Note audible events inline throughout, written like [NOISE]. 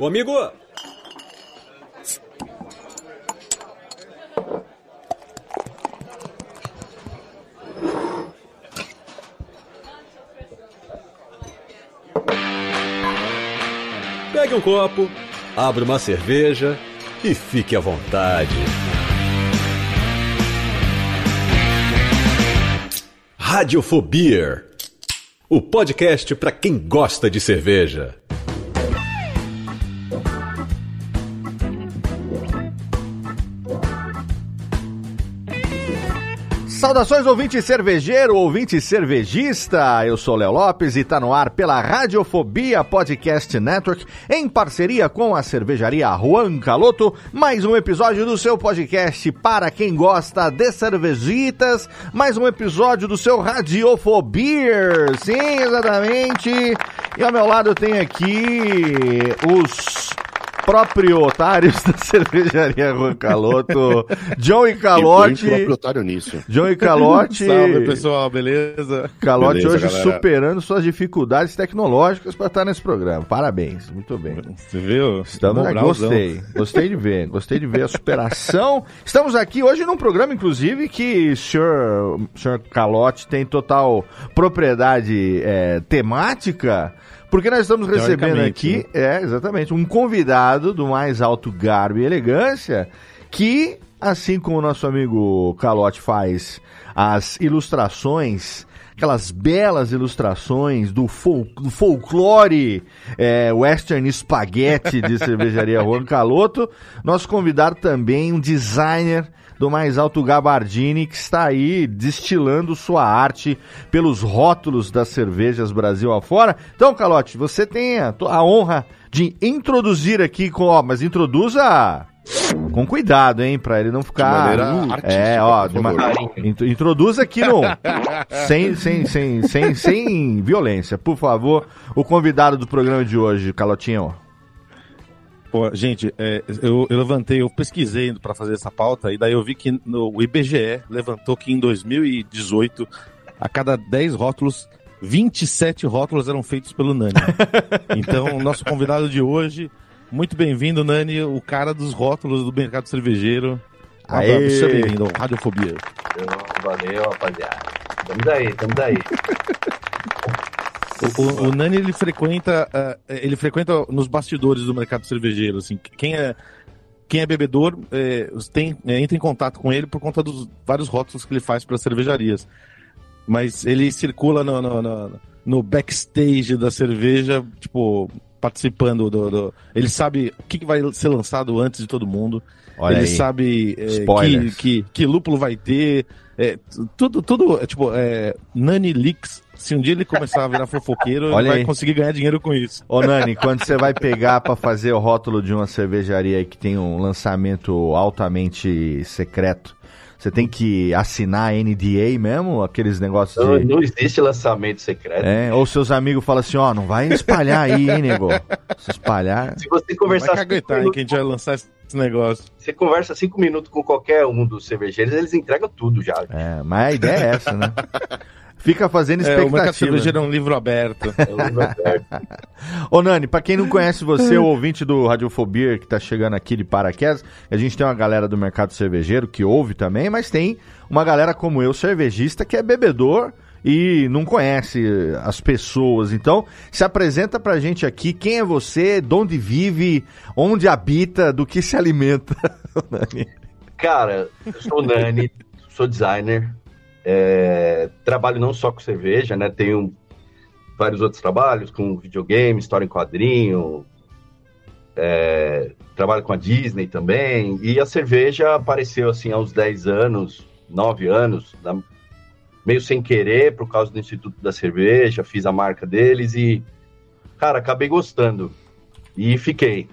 Ô amigo! Pegue um copo, abra uma cerveja e fique à vontade. Radiofobia, o podcast para quem gosta de cerveja. Saudações, ouvinte cervejeiro, ouvinte cervejista. Eu sou Léo Lopes e tá no ar pela Radiofobia Podcast Network, em parceria com a cervejaria Juan Caloto. Mais um episódio do seu podcast para quem gosta de cervejitas. Mais um episódio do seu Radiofobia. Sim, exatamente. E ao meu lado tenho aqui os proprietários [LAUGHS] da cervejaria Juan Caloto, John e Calote. proprietário nisso. John e Calote. [LAUGHS] Salve pessoal, beleza? Calote Beleza, hoje galera. superando suas dificuldades tecnológicas para estar nesse programa. Parabéns, muito bem. Você viu? Estamos aqui, gostei, gostei de ver, gostei de ver a superação. Estamos aqui hoje num programa, inclusive, que o senhor, o senhor Calote tem total propriedade é, temática, porque nós estamos recebendo aqui, é, exatamente, um convidado do mais alto garbo e elegância, que, assim como o nosso amigo Calote faz as ilustrações aquelas belas ilustrações do, fol- do folclore é, western spaghetti de [LAUGHS] cervejaria Juan Caloto. Nosso convidado também, um designer do mais alto gabardine que está aí destilando sua arte pelos rótulos das cervejas Brasil afora. Então, Calote, você tem a, a honra de introduzir aqui com, ó, mas introduza com cuidado, hein, pra ele não ficar é, ó, de uma- Introduz aqui no. [LAUGHS] sem, sem, sem, sem, sem violência, por favor. O convidado do programa de hoje, Calotinho. Pô, gente, é, eu, eu levantei, eu pesquisei pra fazer essa pauta e daí eu vi que no, o IBGE levantou que em 2018, a cada 10 rótulos, 27 rótulos eram feitos pelo Nani. [LAUGHS] então, o nosso convidado de hoje, muito bem-vindo, Nani, o cara dos rótulos do mercado cervejeiro. Aê! Seja bem-vindo ao Radiofobia. Valeu, rapaziada. Tamo aí, tamo aí. [LAUGHS] O, o- Nani ele frequenta, ah, ele frequenta nos bastidores do mercado cervejeiro. Assim, quem é quem é bebedor é, tem, é, entra em contato com ele por conta dos vários rótulos que ele faz para cervejarias. Mas ele circula no, no, no- no backstage da cerveja, tipo participando do, do- ele sabe o que, vai ser lançado antes de todo mundo. Olha ele aí. sabe é, que, que, que lúpulo vai ter. tudo, tudo, tipo, é, Nani Leaks. Se um dia ele começar a virar fofoqueiro, Olha ele vai aí. conseguir ganhar dinheiro com isso. Ô, Nani, quando você vai pegar pra fazer o rótulo de uma cervejaria que tem um lançamento altamente secreto, você tem que assinar NDA mesmo? Aqueles negócios Não, de. não existe lançamento secreto. É, ou seus amigos falam assim, ó, não vai espalhar aí, hein, nego? Se espalhar. Se você Vai conversar cinco caguetar, hein, minutos, que a gente vai lançar esse negócio. você conversa cinco minutos com qualquer um dos cervejeiros, eles entregam tudo já. É, mas a ideia é essa, né? [LAUGHS] Fica fazendo É, o mercado expectativa. cervejeiro [LAUGHS] é um livro aberto. É um livro aberto. Ô Nani, pra quem não conhece você, o ouvinte do Radiofobia que tá chegando aqui de paraquedas, a gente tem uma galera do mercado cervejeiro que ouve também, mas tem uma galera como eu, cervejista, que é bebedor e não conhece as pessoas. Então, se apresenta pra gente aqui quem é você, de onde vive, onde habita, do que se alimenta. [LAUGHS] Nani. Cara, eu sou o Nani, sou designer, é, trabalho não só com cerveja, né? Tenho vários outros trabalhos, com videogame, história em quadrinho, é, trabalho com a Disney também, e a cerveja apareceu assim aos 10 anos, 9 anos, na- meio sem querer, por causa do Instituto da Cerveja, fiz a marca deles e Cara, acabei gostando. E fiquei.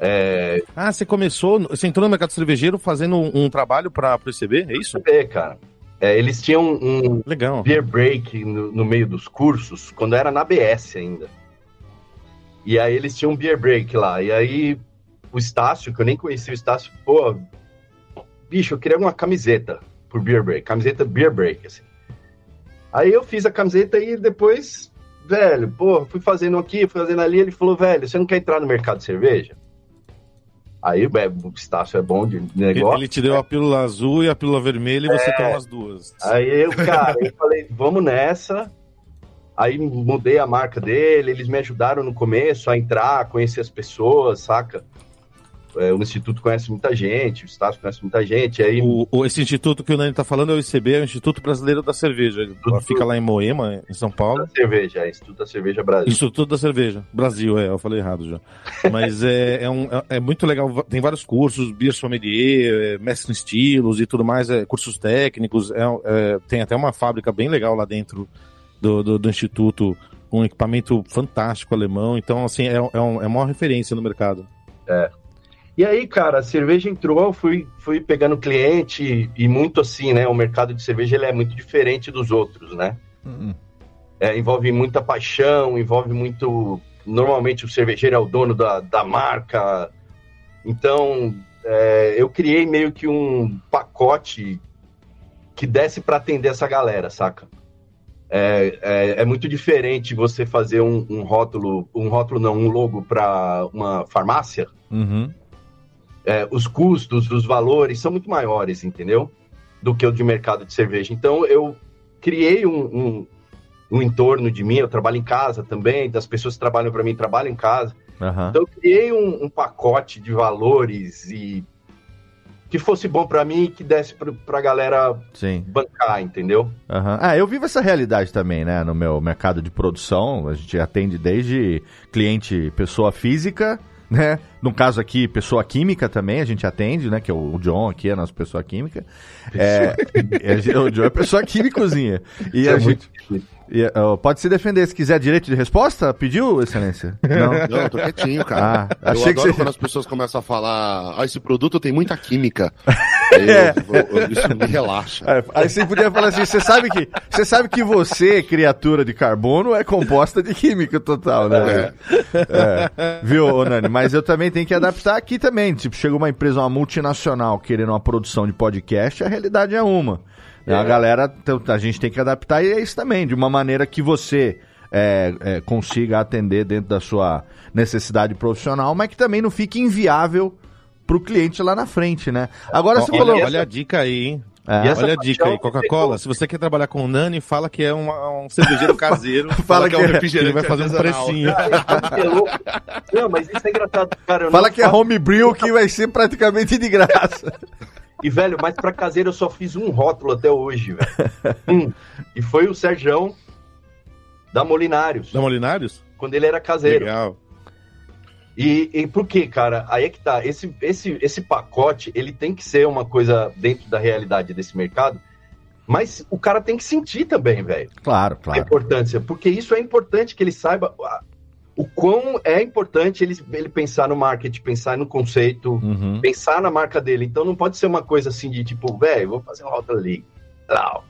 É, Ah, você começou, você entrou no mercado cervejeiro fazendo um, um trabalho para o ICB, é isso? é, cara. É, eles tinham um Legal. beer break no, no meio dos cursos, quando era na BS ainda. E aí eles tinham um beer break lá. E aí o Estácio, que eu nem conhecia o Estácio, pô, bicho, eu queria uma camiseta por beer break, camiseta beer break, assim. Aí eu fiz a camiseta e depois, velho, pô, fui fazendo aqui, fui fazendo ali, ele falou, velho, você não quer entrar no mercado de cerveja? Aí é, o Estácio é bom de negócio. ele te deu a pílula azul e a pílula vermelha e você toma as duas. Aí eu, cara, eu falei, vamos nessa. Aí mudei a marca dele, eles me ajudaram no começo a entrar, a conhecer as pessoas, saca? É, o Instituto conhece muita gente, o Estácio conhece muita gente, aí O, o- esse instituto que o Nani tá falando é o ICB, é o Instituto Brasileiro da Cerveja. Ele Tudo- fica lá em Moema, em São Paulo. da cerveja, é, Instituto da Cerveja Brasil. Instituto da Cerveja. Brasil, é, eu falei errado já. Mas é, é, um- é- é muito legal, tem vários cursos, beer sommelier, é, mestre em estilos e tudo mais, é, cursos técnicos, é, é, tem até uma fábrica bem legal lá dentro do, do, do Instituto, com um equipamento fantástico alemão, então assim, é, é, um- é uma referência no mercado. E aí, cara, a cerveja entrou, eu fui, fui pegando cliente e muito assim, né? O mercado de cerveja ele é muito diferente dos outros, né? Hum, É, envolve muita paixão, envolve muito. Normalmente o cervejeiro é o dono da, da marca. Então, é, eu criei meio que um pacote que desse para atender essa galera, saca? É, é, é muito diferente você fazer um, um rótulo, um rótulo não, um logo para uma farmácia. Uhum. É, os custos, os valores são muito maiores, entendeu? Do que o de mercado de cerveja. Então, eu criei um, um, um entorno de mim, eu trabalho em casa também, das pessoas que trabalham para mim trabalham em casa. Aham. Então, eu criei um, um pacote de valores e que fosse bom para mim e que desse para a galera Sim. bancar, entendeu? Aham. Ah, eu vivo essa realidade também, né? No meu mercado de produção, a gente atende desde cliente pessoa física, né? No caso aqui, pessoa química também, a gente atende, né? Que é o John aqui, é a nossa pessoa química. É, [LAUGHS] é, o John é pessoa químicozinha. E Isso a é gente, e, pode se defender se quiser direito de resposta? Pediu, excelência? Não. [LAUGHS] Não, eu tô quietinho, cara. Ah, eu achei que adoro você- quando as pessoas começam a falar, ah, esse produto tem muita química. [LAUGHS] Aí eu- eu- eu- isso me relaxa. É, aí você podia falar assim, você sabe que você sabe que você, criatura de carbono, é composta de química total, né? É. Viu, ô Nani? Mas eu também tenho que adaptar aqui também. Tipo, chega uma empresa, uma multinacional querendo uma produção de podcast, a realidade é uma. É. A galera, então, a gente tem que adaptar e é isso também, de uma maneira que você é, é, consiga atender dentro da sua necessidade profissional, mas que também não fique inviável pro cliente lá na frente, né? Agora você olha, falou. olha a dica aí, hein? É. E essa Olha a dica aí, Coca-Cola. Se você quer trabalhar com o Nani, fala que é um, um cervejeiro caseiro. [LAUGHS] Fala que é que refrigerante ele vai fazer um precinho. É. [LAUGHS] Não, mas isso é engraçado, cara. eu Fala não que é faço- homebrew que vai ser praticamente de graça. E, velho, mas pra caseiro eu só fiz um rótulo até hoje, velho. Um. E foi o Serjão da Molinários, Da Molinários? quando ele era caseiro. Legal. E, e por quê, cara? Aí é que tá. Esse, esse, esse pacote, ele tem que ser uma coisa dentro da realidade desse mercado, mas o cara tem que sentir também, velho. Claro, A claro. importância. Porque isso é importante que ele saiba o quão é importante ele, ele pensar no marketing, pensar no conceito, Uhum. pensar na marca dele. Então não pode ser uma coisa assim de tipo, velho, vou fazer um rótulo ali. Não.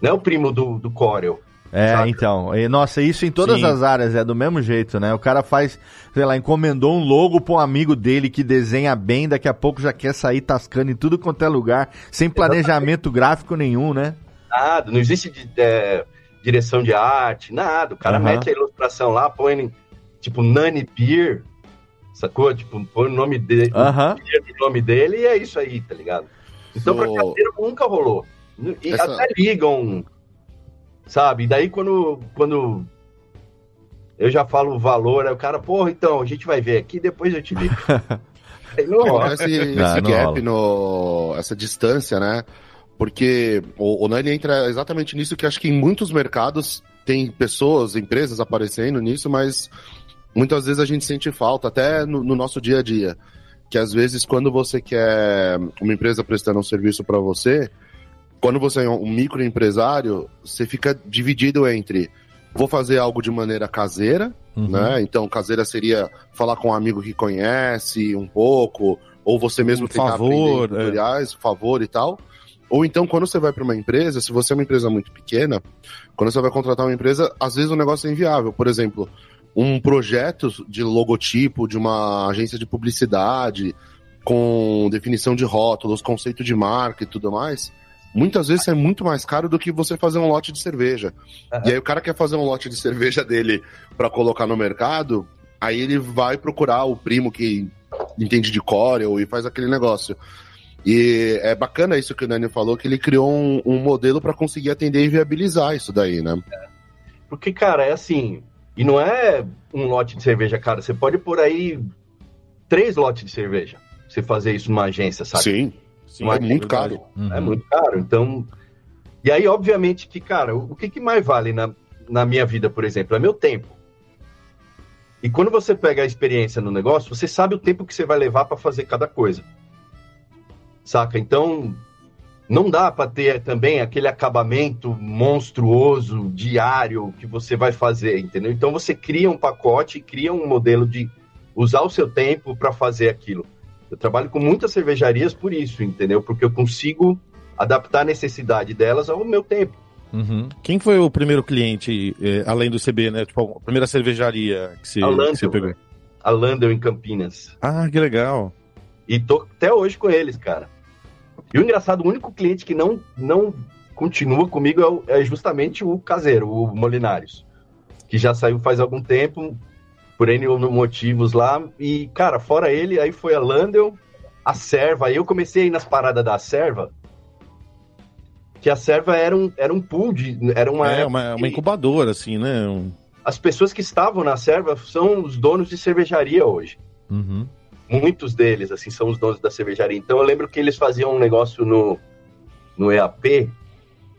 Não é o primo do, do Corel. É, Saca? então. E, nossa, isso em todas Sim. as áreas é do mesmo jeito, né? O cara faz, sei lá, encomendou um logo pra um amigo dele que desenha bem, daqui a pouco já quer sair tascando em tudo quanto é lugar, sem planejamento gráfico nenhum, né? Nada, não existe de- é, direção de arte, nada. O cara Aham. mete a ilustração lá, põe tipo Nani Beer, sacou? Tipo, põe o nome dele, Aham. o nome dele e é isso aí, tá ligado? Então pra So- caseiro nunca rolou. E Essa- até ligam, sabe? E daí quando, quando eu já falo o valor, aí o cara, porra, então, a gente vai ver aqui, depois eu te ligo. [LAUGHS] Aí não. Acontece esse Não, não gap, rola. no, essa distância, né? Porque o, o Nani entra exatamente nisso que acho que em muitos mercados tem pessoas, empresas aparecendo nisso, mas muitas vezes a gente sente falta, até no, no nosso dia a dia. Que às vezes, quando você quer uma empresa prestando um serviço para você, quando você é um microempresário, você fica dividido entre vou fazer algo de maneira caseira, Uhum. né? Então, caseira seria falar com um amigo que conhece um pouco, ou você mesmo Um tentar favor, aprender tutoriais, favor e tal. Ou então, quando você vai para uma empresa, se você é uma empresa muito pequena, quando você vai contratar uma empresa, às vezes o negócio é inviável. Por exemplo, um projeto de logotipo de uma agência de publicidade, com definição de rótulos, conceito de marca e tudo mais, muitas vezes é muito mais caro do que você fazer um lote de cerveja. E aí o cara quer fazer um lote de cerveja dele para colocar no mercado, aí ele vai procurar o primo que entende de Corel e faz aquele negócio. E é bacana isso que o Nani falou, que ele criou um, um modelo para conseguir atender e viabilizar isso daí, né? Porque, cara, é assim. E não é um lote de cerveja, cara. Você pode pôr aí três lotes de cerveja. Você fazer isso numa agência, sabe? Sim, Não é muito caro. Uhum. É muito caro. Então. E aí, obviamente, que, cara, o que, que mais vale na, na minha vida, por exemplo, é meu tempo. E quando você pega a experiência no negócio, você sabe o tempo que você vai levar para fazer cada coisa. Saca? Então, não dá para ter também aquele acabamento monstruoso, diário, que você vai fazer, entendeu? Então, você cria um pacote, cria um modelo de usar o seu tempo para fazer aquilo. Eu trabalho com muitas cervejarias por isso, entendeu? Porque eu consigo adaptar a necessidade delas ao meu tempo. Uhum. Quem foi o primeiro cliente, eh, além do CB, né? Tipo, a primeira cervejaria que você, A Landel, que você pegou? velho. A Landel em Campinas. Ah, que legal. E tô até hoje com eles, cara. E o engraçado, o único cliente que não, não continua comigo é, é justamente o caseiro, o Molinários. Que já saiu faz algum tempo, por N motivos lá. E, cara, fora ele, aí foi a Landel, a Serva. Aí eu comecei a ir nas paradas da Serva. Que a Serva era um, era um pool de. Era uma, é, uma, uma incubadora, assim, né? Um- As pessoas que estavam na Serva são os donos de cervejaria hoje. Uhum. muitos deles, assim, são os donos da cervejaria. Então eu lembro que eles faziam um negócio no, no EAP,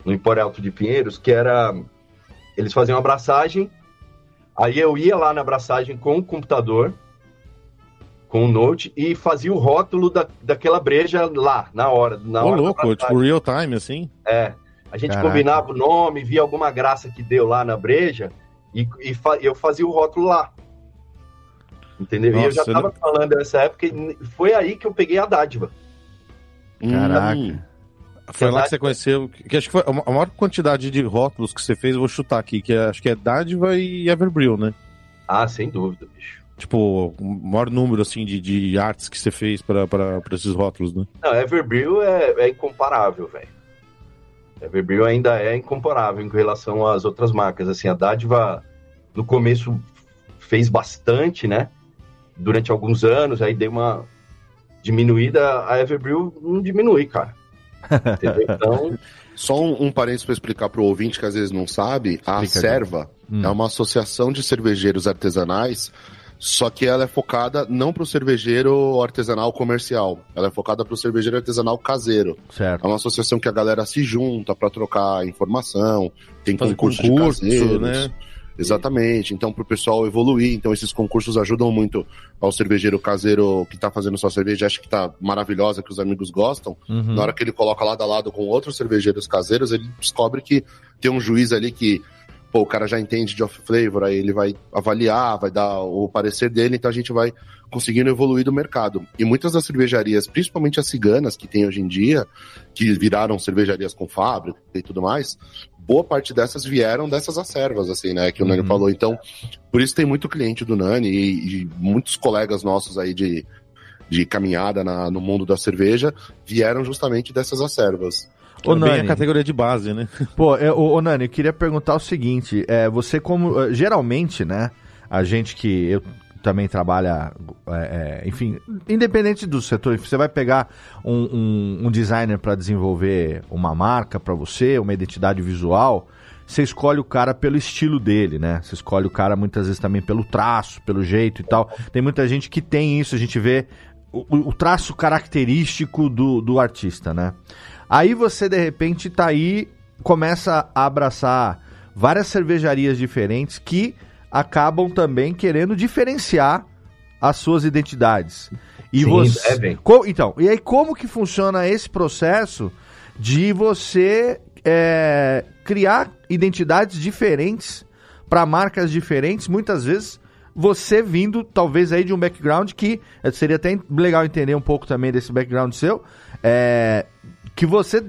no Empório Alto de Pinheiros, que era. Eles faziam uma abraçagem, aí eu ia lá na abraçagem com o computador, com o note, e fazia o rótulo da, daquela breja lá, na hora. Na Ô, hora louco, tipo, real time, assim. É. A gente Caraca. combinava o nome, via alguma graça que deu lá na breja e, e fa- eu fazia o rótulo lá. Entendeu? e eu já Nossa, tava falando nessa época e foi aí que eu peguei a dádiva. Caraca. Hum, Foi lá que você conheceu. Que acho que foi a ma- a maior quantidade de rótulos que você fez, eu vou chutar aqui, que é- acho que é Dádiva e Everbrill, né? Ah, sem dúvida, bicho. Tipo, o maior número, assim, de, de artes que você fez pra esses rótulos, né? Não, Everbrew é, é incomparável, velho. Everbrew ainda é incomparável em relação às outras marcas. Assim, a Dádiva no começo fez bastante, né? Durante alguns anos, aí deu uma diminuída. A Everbrew não diminui, cara. Entendeu? Então, [LAUGHS] Só um, um parênteses para explicar para o ouvinte que às vezes não sabe, a Explica, Serva Hum. é uma associação de cervejeiros artesanais, só que ela é focada não para o cervejeiro artesanal comercial, ela é focada para o cervejeiro artesanal caseiro. Certo. É uma associação que a galera se junta para trocar informação, tem Fazer concurso, né? Exatamente. Então, para o pessoal evoluir, então esses concursos ajudam muito ao cervejeiro caseiro que está fazendo sua cerveja, acha que tá maravilhosa, que os amigos gostam. Uhum. Na hora que ele coloca lado a lado com outros cervejeiros caseiros, ele descobre que tem um juiz ali que, pô, o cara já entende de off-flavor, aí ele vai avaliar, vai dar o parecer dele, então a gente vai conseguindo evoluir do mercado. E muitas das cervejarias, principalmente as ciganas que tem hoje em dia, que viraram cervejarias com fábrica e tudo mais, boa parte dessas vieram dessas acervas, assim, né, que o Nani Uhum. falou. Então, por isso tem muito cliente do Nani e, e muitos colegas nossos aí de, de caminhada na- no mundo da cerveja vieram justamente dessas acervas. Ô, Bem Nani, a categoria de base, né? [LAUGHS] Pô, é, ô, Nani, eu queria perguntar o seguinte: é, você, como. é, Geralmente, né? A gente que eu também trabalha, é, é, enfim, independente do setor, você vai pegar um, um- um designer para desenvolver uma marca para você, uma identidade visual. Você escolhe o cara pelo estilo dele, né? Você escolhe o cara muitas vezes também pelo traço, pelo jeito e tal. Tem muita gente que tem isso, a gente vê o, o- traço característico do, do artista, né? Aí você, de repente, tá aí, começa a abraçar várias cervejarias diferentes que acabam também querendo diferenciar as suas identidades. E Sim, você. devem. Co- então, e aí como que funciona esse processo de você é, criar identidades diferentes para marcas diferentes, muitas vezes você vindo talvez aí de um background que eh, seria até legal entender um pouco também desse background seu, é, que você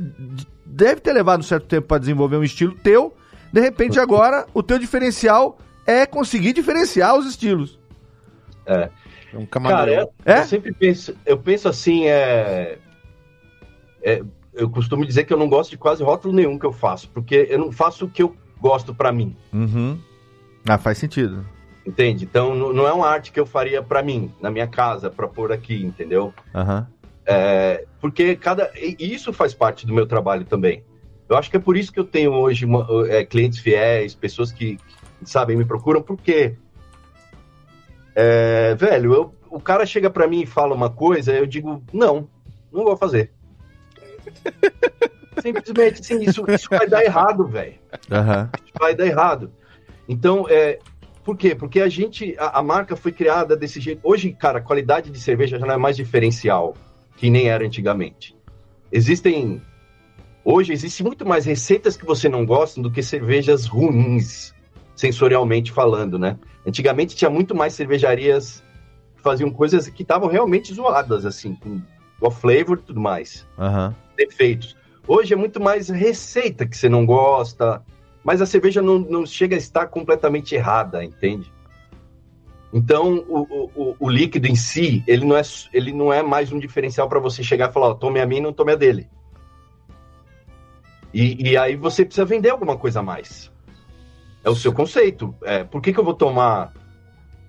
deve ter levado um certo tempo para desenvolver um estilo teu, de repente agora o teu diferencial é conseguir diferenciar os estilos. É. É um Cara, eu, É? eu sempre penso, eu penso assim, é, é, eu costumo dizer que eu não gosto de quase rótulo nenhum que eu faço, porque eu não faço o que eu gosto pra mim, Uhum. Ah, faz sentido. entende? Então não, é uma arte que eu faria pra mim, na minha casa, pra pôr aqui, entendeu? Aham. É, porque cada e isso faz parte do meu trabalho também. Eu acho que é por isso que eu tenho hoje uma- é, clientes fiéis, pessoas que, que, sabem me procuram, porque é, velho, eu- o cara chega pra mim e fala uma coisa, eu digo não, não vou fazer. [LAUGHS] Simplesmente, assim, isso, isso vai dar errado, velho Aham. vai dar errado. Então, é, por quê? Porque a gente, a, a marca foi criada desse jeito. Hoje, cara, a qualidade de cerveja já não é mais diferencial, que nem era antigamente. Existem, hoje existe muito mais receitas que você não gosta do que cervejas ruins, sensorialmente falando, né? Antigamente tinha muito mais cervejarias que faziam coisas que estavam realmente zoadas, assim, com off flavor e tudo mais Aham. defeitos. Hoje é muito mais receita que você não gosta, mas a cerveja não, não chega a estar completamente errada, entende? Então, o, o, o- o líquido em si, ele não é, ele não é mais um diferencial para você chegar e falar, ó, tome a minha e não tome a dele. E, e aí você precisa vender alguma coisa a mais. É o seu conceito. É, por que, que eu vou tomar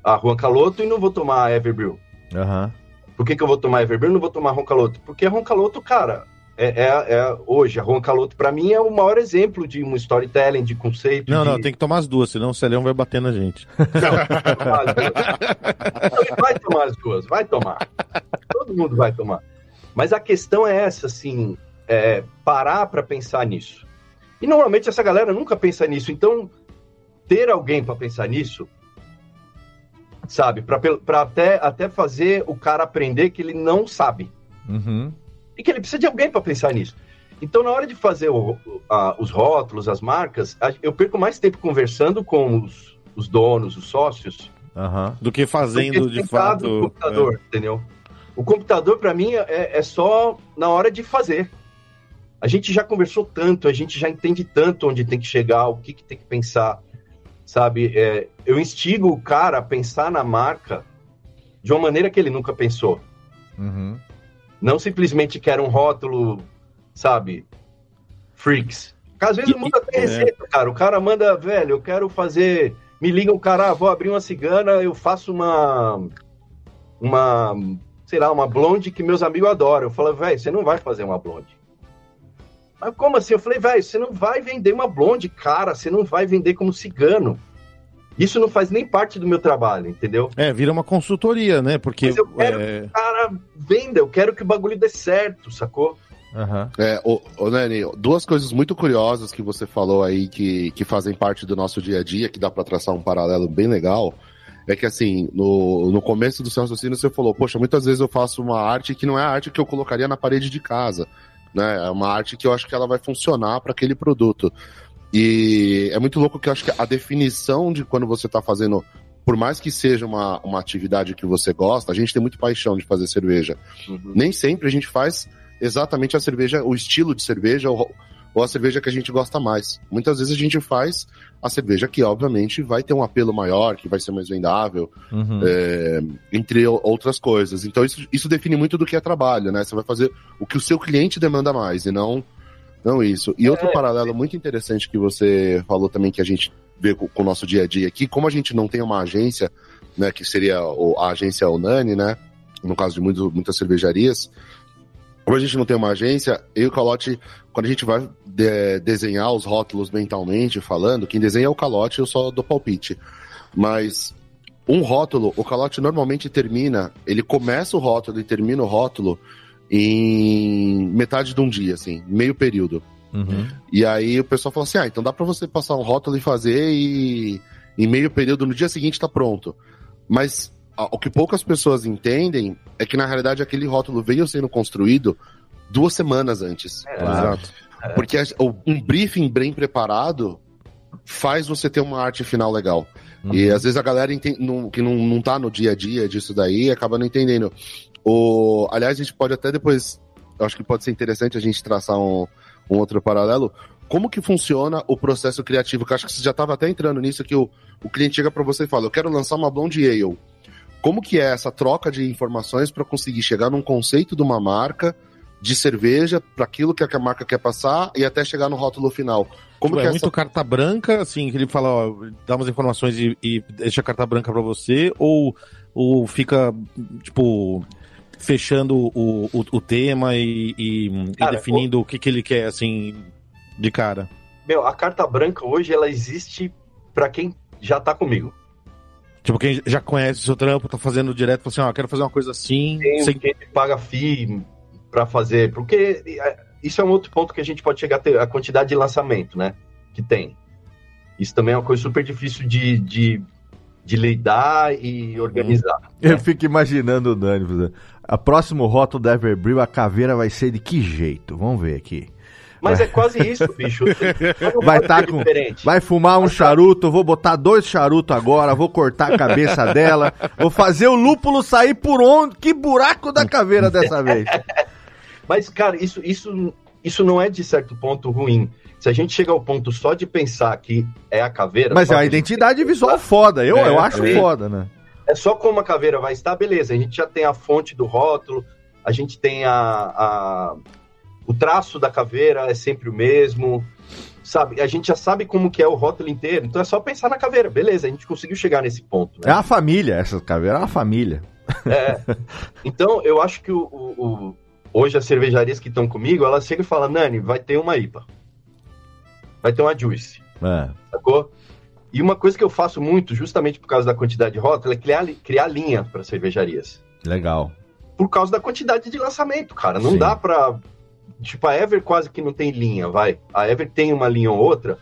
a Juan Caloto e não vou tomar a Everbrew? Aham. Por que, que eu vou tomar Everbeer e não vou tomar Roncaloto? Porque a Roncaloto, cara, é, é, é- hoje, a Roncaloto pra mim é o maior exemplo de um storytelling, de conceito. Não, de... não, tem que tomar as duas, senão o Celhão vai bater na gente. tomar as duas. Ele vai tomar as duas, vai tomar. Todo mundo vai tomar. Mas a questão é essa, assim, é parar pra pensar nisso. E normalmente essa galera nunca pensa nisso. Então, ter alguém pra pensar nisso, sabe, pra até, até fazer o cara aprender que ele não sabe. Uhum. e que ele precisa de alguém para pensar nisso. Então, na hora de fazer o- o- a- os rótulos, as marcas, a- eu perco mais tempo conversando com os, os donos, os sócios, Aham. Do que fazendo do que de no fato. computador, entendeu? O computador, para mim, é, é só na hora de fazer. A gente já conversou tanto, a gente já entende tanto onde tem que chegar, o que, que tem que pensar, sabe? É, eu instigo o cara a pensar na marca de uma maneira que ele nunca pensou. Uhum. Não simplesmente quer um rótulo, sabe? Freaks. Às vezes muda até é. receita, cara. O cara manda, velho, eu quero fazer. Me liga um cara, ah, vou abrir uma cigana, eu faço uma. Uma. Sei lá, uma blonde que meus amigos adoram. Eu falo, velho, você não vai fazer uma blonde. Mas como assim? Eu falei, velho, você não vai vender uma blonde, cara. Você não vai vender como cigano. Isso não faz nem parte do meu trabalho, entendeu? É, vira uma consultoria, né? Porque. Mas eu quero- é, Cara, venda, eu quero que o bagulho dê certo, sacou? Aham. É, ô, ô Nani, duas coisas muito curiosas que você falou aí que, que fazem parte do nosso dia a dia, que dá pra traçar um paralelo bem legal. É que assim, no, no começo do seu raciocínio você falou, poxa, muitas vezes eu faço uma arte que não é a arte que eu colocaria na parede de casa. Né? É uma arte que eu acho que ela vai funcionar para aquele produto. E é muito louco que eu acho que a definição de quando você tá fazendo, por mais que seja uma, uma atividade que você gosta, a gente tem muito paixão de fazer cerveja nem sempre a gente faz exatamente a cerveja, o estilo de cerveja ou, ou a cerveja que a gente gosta mais. Muitas vezes a gente faz a cerveja que, obviamente, vai ter um apelo maior, que vai ser mais vendável, Uhum. é, entre outras coisas. Então, isso, isso define muito do que é trabalho, né? Você vai fazer o que o seu cliente demanda mais e não, não isso. E outro paralelo muito interessante que você falou também, que a gente vê com, com o nosso dia a dia aqui, como a gente não tem uma agência, né, que seria a agência Unani, né? No caso de muito, muitas cervejarias, como a gente não tem uma agência, eu e o Calote, quando a gente vai de- desenhar os rótulos mentalmente falando, quem desenha é o Calote, eu só dou palpite. Mas um rótulo, o Calote normalmente termina, ele começa o rótulo e termina o rótulo em metade de um dia, assim, meio período. Uhum. E aí o pessoal fala assim: ah, então dá pra você passar um rótulo e fazer e em meio período, no dia seguinte tá pronto. Mas o que poucas pessoas entendem é que na realidade aquele rótulo veio sendo construído duas semanas antes. É. Exato. Porque a- o- um briefing bem preparado faz você ter uma arte final legal. Uhum. E às vezes a galera não, que não, não tá no dia a dia disso daí acaba não entendendo. O, aliás, a gente pode até depois, eu acho que pode ser interessante a gente traçar um, um outro paralelo. Como que funciona o processo criativo? Que eu acho que você já estava até entrando nisso, que o, o cliente chega para você e fala, eu quero lançar uma Blonde Ale. Como que é essa troca de informações para conseguir chegar num conceito de uma marca, de cerveja, para aquilo que a marca quer passar e até chegar no rótulo final? Como Tipo, que é é muito essa... carta branca, assim, que ele fala, ó, dá umas informações e, e deixa a carta branca pra você, ou, ou fica, tipo, fechando o, o, o tema e, e- e Cara, definindo o que, que ele quer, assim, de cara. Meu, a carta branca hoje ela existe pra quem já tá comigo. Tipo, quem já conhece o seu trampo, tá fazendo direto, fala assim, ó, quero fazer uma coisa assim, Tem sem... quem paga FII pra fazer, porque é, isso é um outro ponto que a gente pode chegar a ter, a quantidade de lançamento, né? Que tem. Isso também é uma coisa super difícil de, de, de lidar e organizar. Eu [LAUGHS] fico imaginando o Dani. A próximo rótulo da Everbrew, a caveira vai ser de que jeito? Vamos ver aqui. Mas é quase isso, bicho. [LAUGHS] Vai tá com- diferente. Vai fumar um charuto, vou botar dois charutos agora, vou cortar a cabeça dela, vou fazer o lúpulo sair por onde? Que buraco da caveira dessa vez? [LAUGHS] Mas, cara, isso, isso, isso não é de certo ponto ruim. Se a gente chega ao ponto só de pensar que é a caveira. Mas é uma identidade visual foda, eu, É, eu acho também. foda, né? É só como a caveira vai estar, beleza. A gente já tem a fonte do rótulo, a gente tem a, a- o traço da caveira é sempre o mesmo, sabe? A gente já sabe como que é o rótulo inteiro, então é só pensar na caveira, beleza? A gente conseguiu chegar nesse ponto, É né? uma família, essa caveira é uma família. É. Então eu acho que o, o- o- hoje as cervejarias que estão comigo, elas chegam e falam, Nani, vai ter uma IPA, vai ter uma Juice, É. sacou? E uma coisa que eu faço muito, justamente por causa da quantidade de rótulo, é criar, criar linha para cervejarias. Legal. por causa da quantidade de lançamento, cara. Não Sim. dá pra. Tipo, a Ever quase que não tem linha, vai. A Ever tem uma linha ou outra.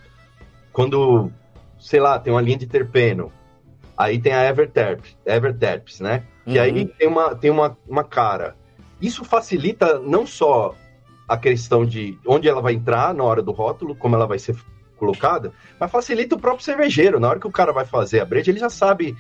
Quando, sei lá, tem uma linha de terpeno. Aí tem a Ever Terps, Ever Terps, né? Uhum. aí tem, uma, tem uma, uma cara. Isso facilita não só a questão de onde ela vai entrar na hora do rótulo, como ela vai ser colocada, mas facilita o próprio cervejeiro. Na hora que o cara vai fazer a breja, ele já sabe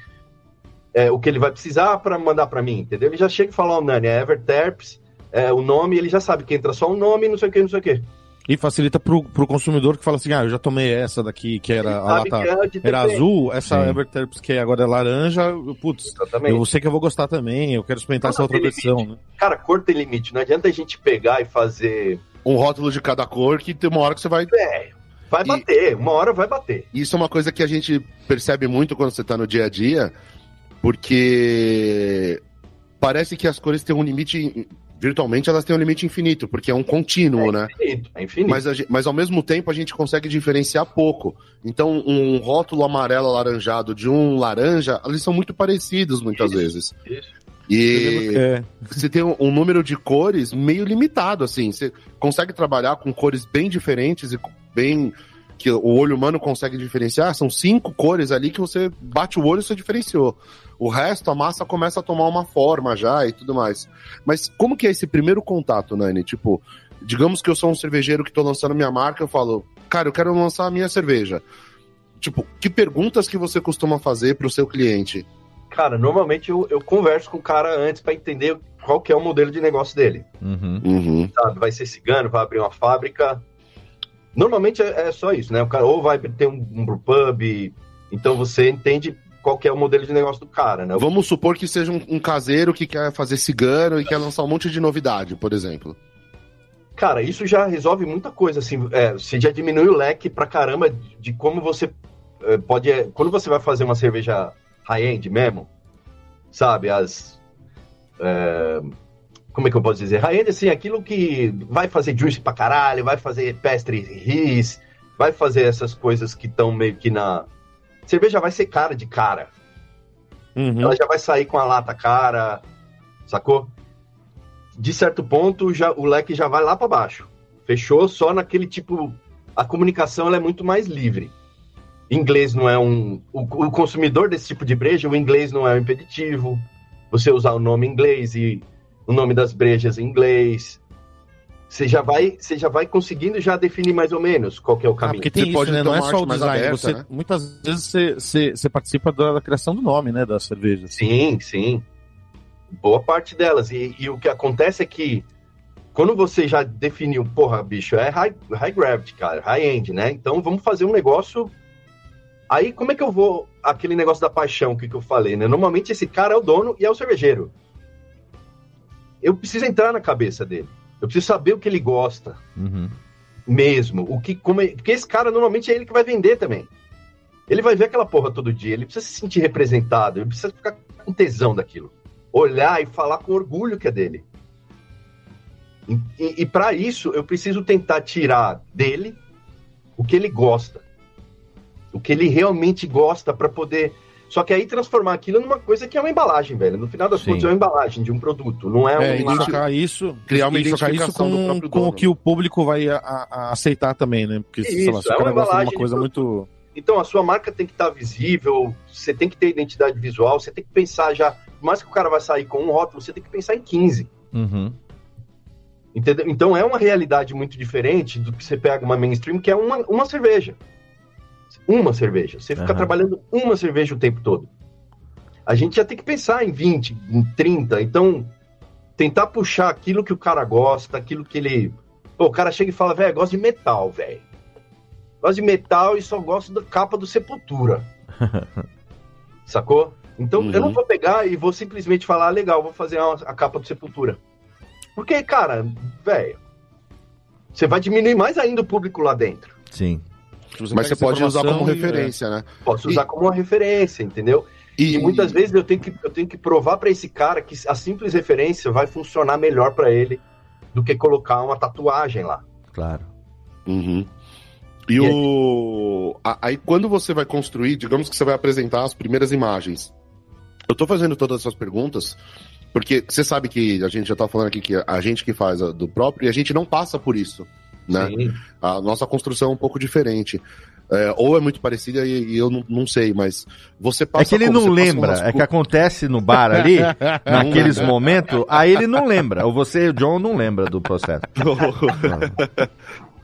é, o que ele vai precisar para mandar para mim, entendeu? Ele já chega e fala, ó, Nani, é Everterps, é, o nome, ele já sabe que entra só o nome, não sei o que, não sei o que. E facilita pro, pro consumidor que fala assim, ah, eu já tomei essa daqui, que era a lata... que é Era azul, essa Sim. Everterps que agora é laranja, putz, Exatamente. eu sei que eu vou gostar também, eu quero experimentar essa outra versão, né? Cara, cor tem limite. Não adianta a gente pegar e fazer. Um rótulo de cada cor que tem uma hora que você vai. É, vai E- bater, uma hora vai bater. Isso é uma coisa que a gente percebe muito quando você tá no dia a dia, porque parece que as cores têm um limite. Virtualmente elas têm um limite infinito, porque é um contínuo, né? Infinito, é infinito. Mas, mas ao mesmo tempo a gente consegue diferenciar pouco. Então, um rótulo amarelo alaranjado de um laranja, eles são muito parecidos muitas Isso, vezes. isso. E É, você tem um, um número de cores meio limitado, assim. Você consegue trabalhar com cores bem diferentes e bem. que o olho humano consegue diferenciar. São cinco cores ali que você bate o olho e você diferenciou. O resto, a massa começa a tomar uma forma já e tudo mais. Mas como que é esse primeiro contato, Nani? Tipo, digamos que eu sou um cervejeiro que tô lançando minha marca, eu falo, cara, eu quero lançar a minha cerveja. Tipo, que perguntas que você costuma fazer pro seu cliente? Cara, normalmente eu, eu converso com o cara antes para entender qual que é o modelo de negócio dele. Uhum. Uhum. sabe? Vai ser cigano, vai abrir uma fábrica. Normalmente é, é só isso, né? O cara ou vai ter um, um brewpub, então você entende qual que é o modelo de negócio do cara, né? Vamos supor que seja um, um caseiro que quer fazer cigano e quer lançar um monte de novidade, por exemplo. Cara, isso já resolve muita coisa, assim, é, você já diminui o leque pra caramba de, de como você é, pode... é, quando você vai fazer uma cerveja high-end mesmo, sabe, as... é, como é que eu posso dizer? High-end, assim, aquilo que vai fazer juice pra caralho, vai fazer pestre ris, vai fazer essas coisas que estão meio que na... Cerveja vai ser cara de cara, uhum. ela já vai sair com a lata cara, sacou? De certo ponto, já, o leque já vai lá para baixo. Fechou só naquele tipo. A comunicação ela é muito mais livre. Inglês não é um. O, o consumidor desse tipo de breja, o inglês não é um impeditivo. Você usar o nome inglês e o nome das brejas em inglês. Você já vai, você já vai conseguindo já definir mais ou menos qual que é o Ah, caminho. porque tem Você isso, pode né? Não é só o design. aberta, você, né? Muitas vezes você, você, você participa da, da criação do nome, né? Da cerveja. Sim, sim. Boa parte delas. E, e o que acontece é que quando você já definiu, porra, bicho, é high, high gravity, cara, high end, né? Então vamos fazer um negócio. Aí como é que eu vou. Aquele negócio da paixão que, que eu falei, né? Normalmente esse cara é o dono e é o cervejeiro. Eu preciso entrar na cabeça dele. Eu preciso saber o que ele gosta Uhum. mesmo. O que, como é- porque esse cara normalmente é ele que vai vender também. Ele vai ver aquela porra todo dia, ele precisa se sentir representado, ele precisa ficar com tesão daquilo. Olhar e falar com orgulho que é dele. E, e, e para isso, eu preciso tentar tirar dele o que ele gosta. O que ele realmente gosta para poder. Só que aí transformar aquilo numa coisa que é uma embalagem, velho. No final das Sim. contas, é uma embalagem de um produto, não é, É, um. e identificar isso, Criar uma identificar isso identificação do com, próprio com o dono. que o público vai a- a- aceitar também, né? Porque, sei lá, Isso, se o é cara uma gosta de uma embalagem coisa de muito. Então a sua marca tem que estar visível, você tem que ter identidade visual, você tem que pensar já, por mais que o cara vai sair com um rótulo, você tem que pensar em 15. Uhum. Entendeu? Então é uma realidade muito diferente do que você pega uma mainstream, que é uma, uma cerveja. Uma cerveja. Você fica trabalhando uma cerveja o tempo todo. A gente já tem que pensar em 20, em 30. Então, tentar puxar aquilo que o cara gosta, aquilo que ele. Pô, o cara chega e fala, velho, gosto de metal, velho. Gosto de metal e só gosto da capa do Sepultura. [LAUGHS] Sacou? Então eu não Uhum. vou pegar e vou simplesmente falar, "Ah, legal, vou fazer a, a capa do Sepultura. Porque, cara, velho, você vai diminuir mais ainda o público lá dentro. Sim. Mas pega você pode usar como e- referência, né? Posso E- usar como uma referência, entendeu? E, E muitas vezes eu tenho que, eu tenho que provar para esse cara que a simples referência vai funcionar melhor para ele do que colocar uma tatuagem lá. Claro. Uhum. E, E o. a- Aí quando você vai construir, digamos que você vai apresentar as primeiras imagens. Eu tô fazendo todas essas perguntas, porque você sabe que a gente já tá falando aqui que a gente que faz a- do próprio e a gente não passa por isso. Né? Sim. A nossa construção é um pouco diferente. É, ou é muito parecida e, e eu não, não sei, mas você passa É que ele como? não lembra, umas é que co- acontece no bar ali, [LAUGHS] naqueles momentos, aí ele não lembra. Ou você, o John, não lembra do processo. [LAUGHS]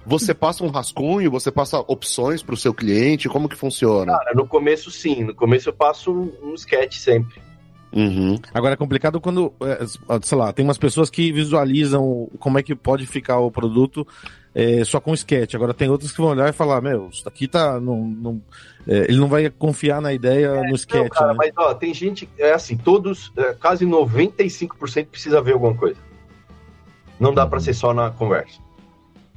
Você passa um rascunho, você passa opções para o seu cliente, como que funciona? Cara, no começo sim, no começo eu passo um, um sketch sempre. Uhum. Agora é complicado quando, é, sei lá, tem umas pessoas que visualizam como é que pode ficar o produto é, só com sketch. Agora tem outras que vão olhar e falar, meu, isso daqui tá. Não, não- é, ele não vai confiar na ideia no sketch, Não, cara, né? mas ó, tem gente, é assim, todos, é, quase 95% precisa ver alguma coisa. Não dá pra ser só na conversa.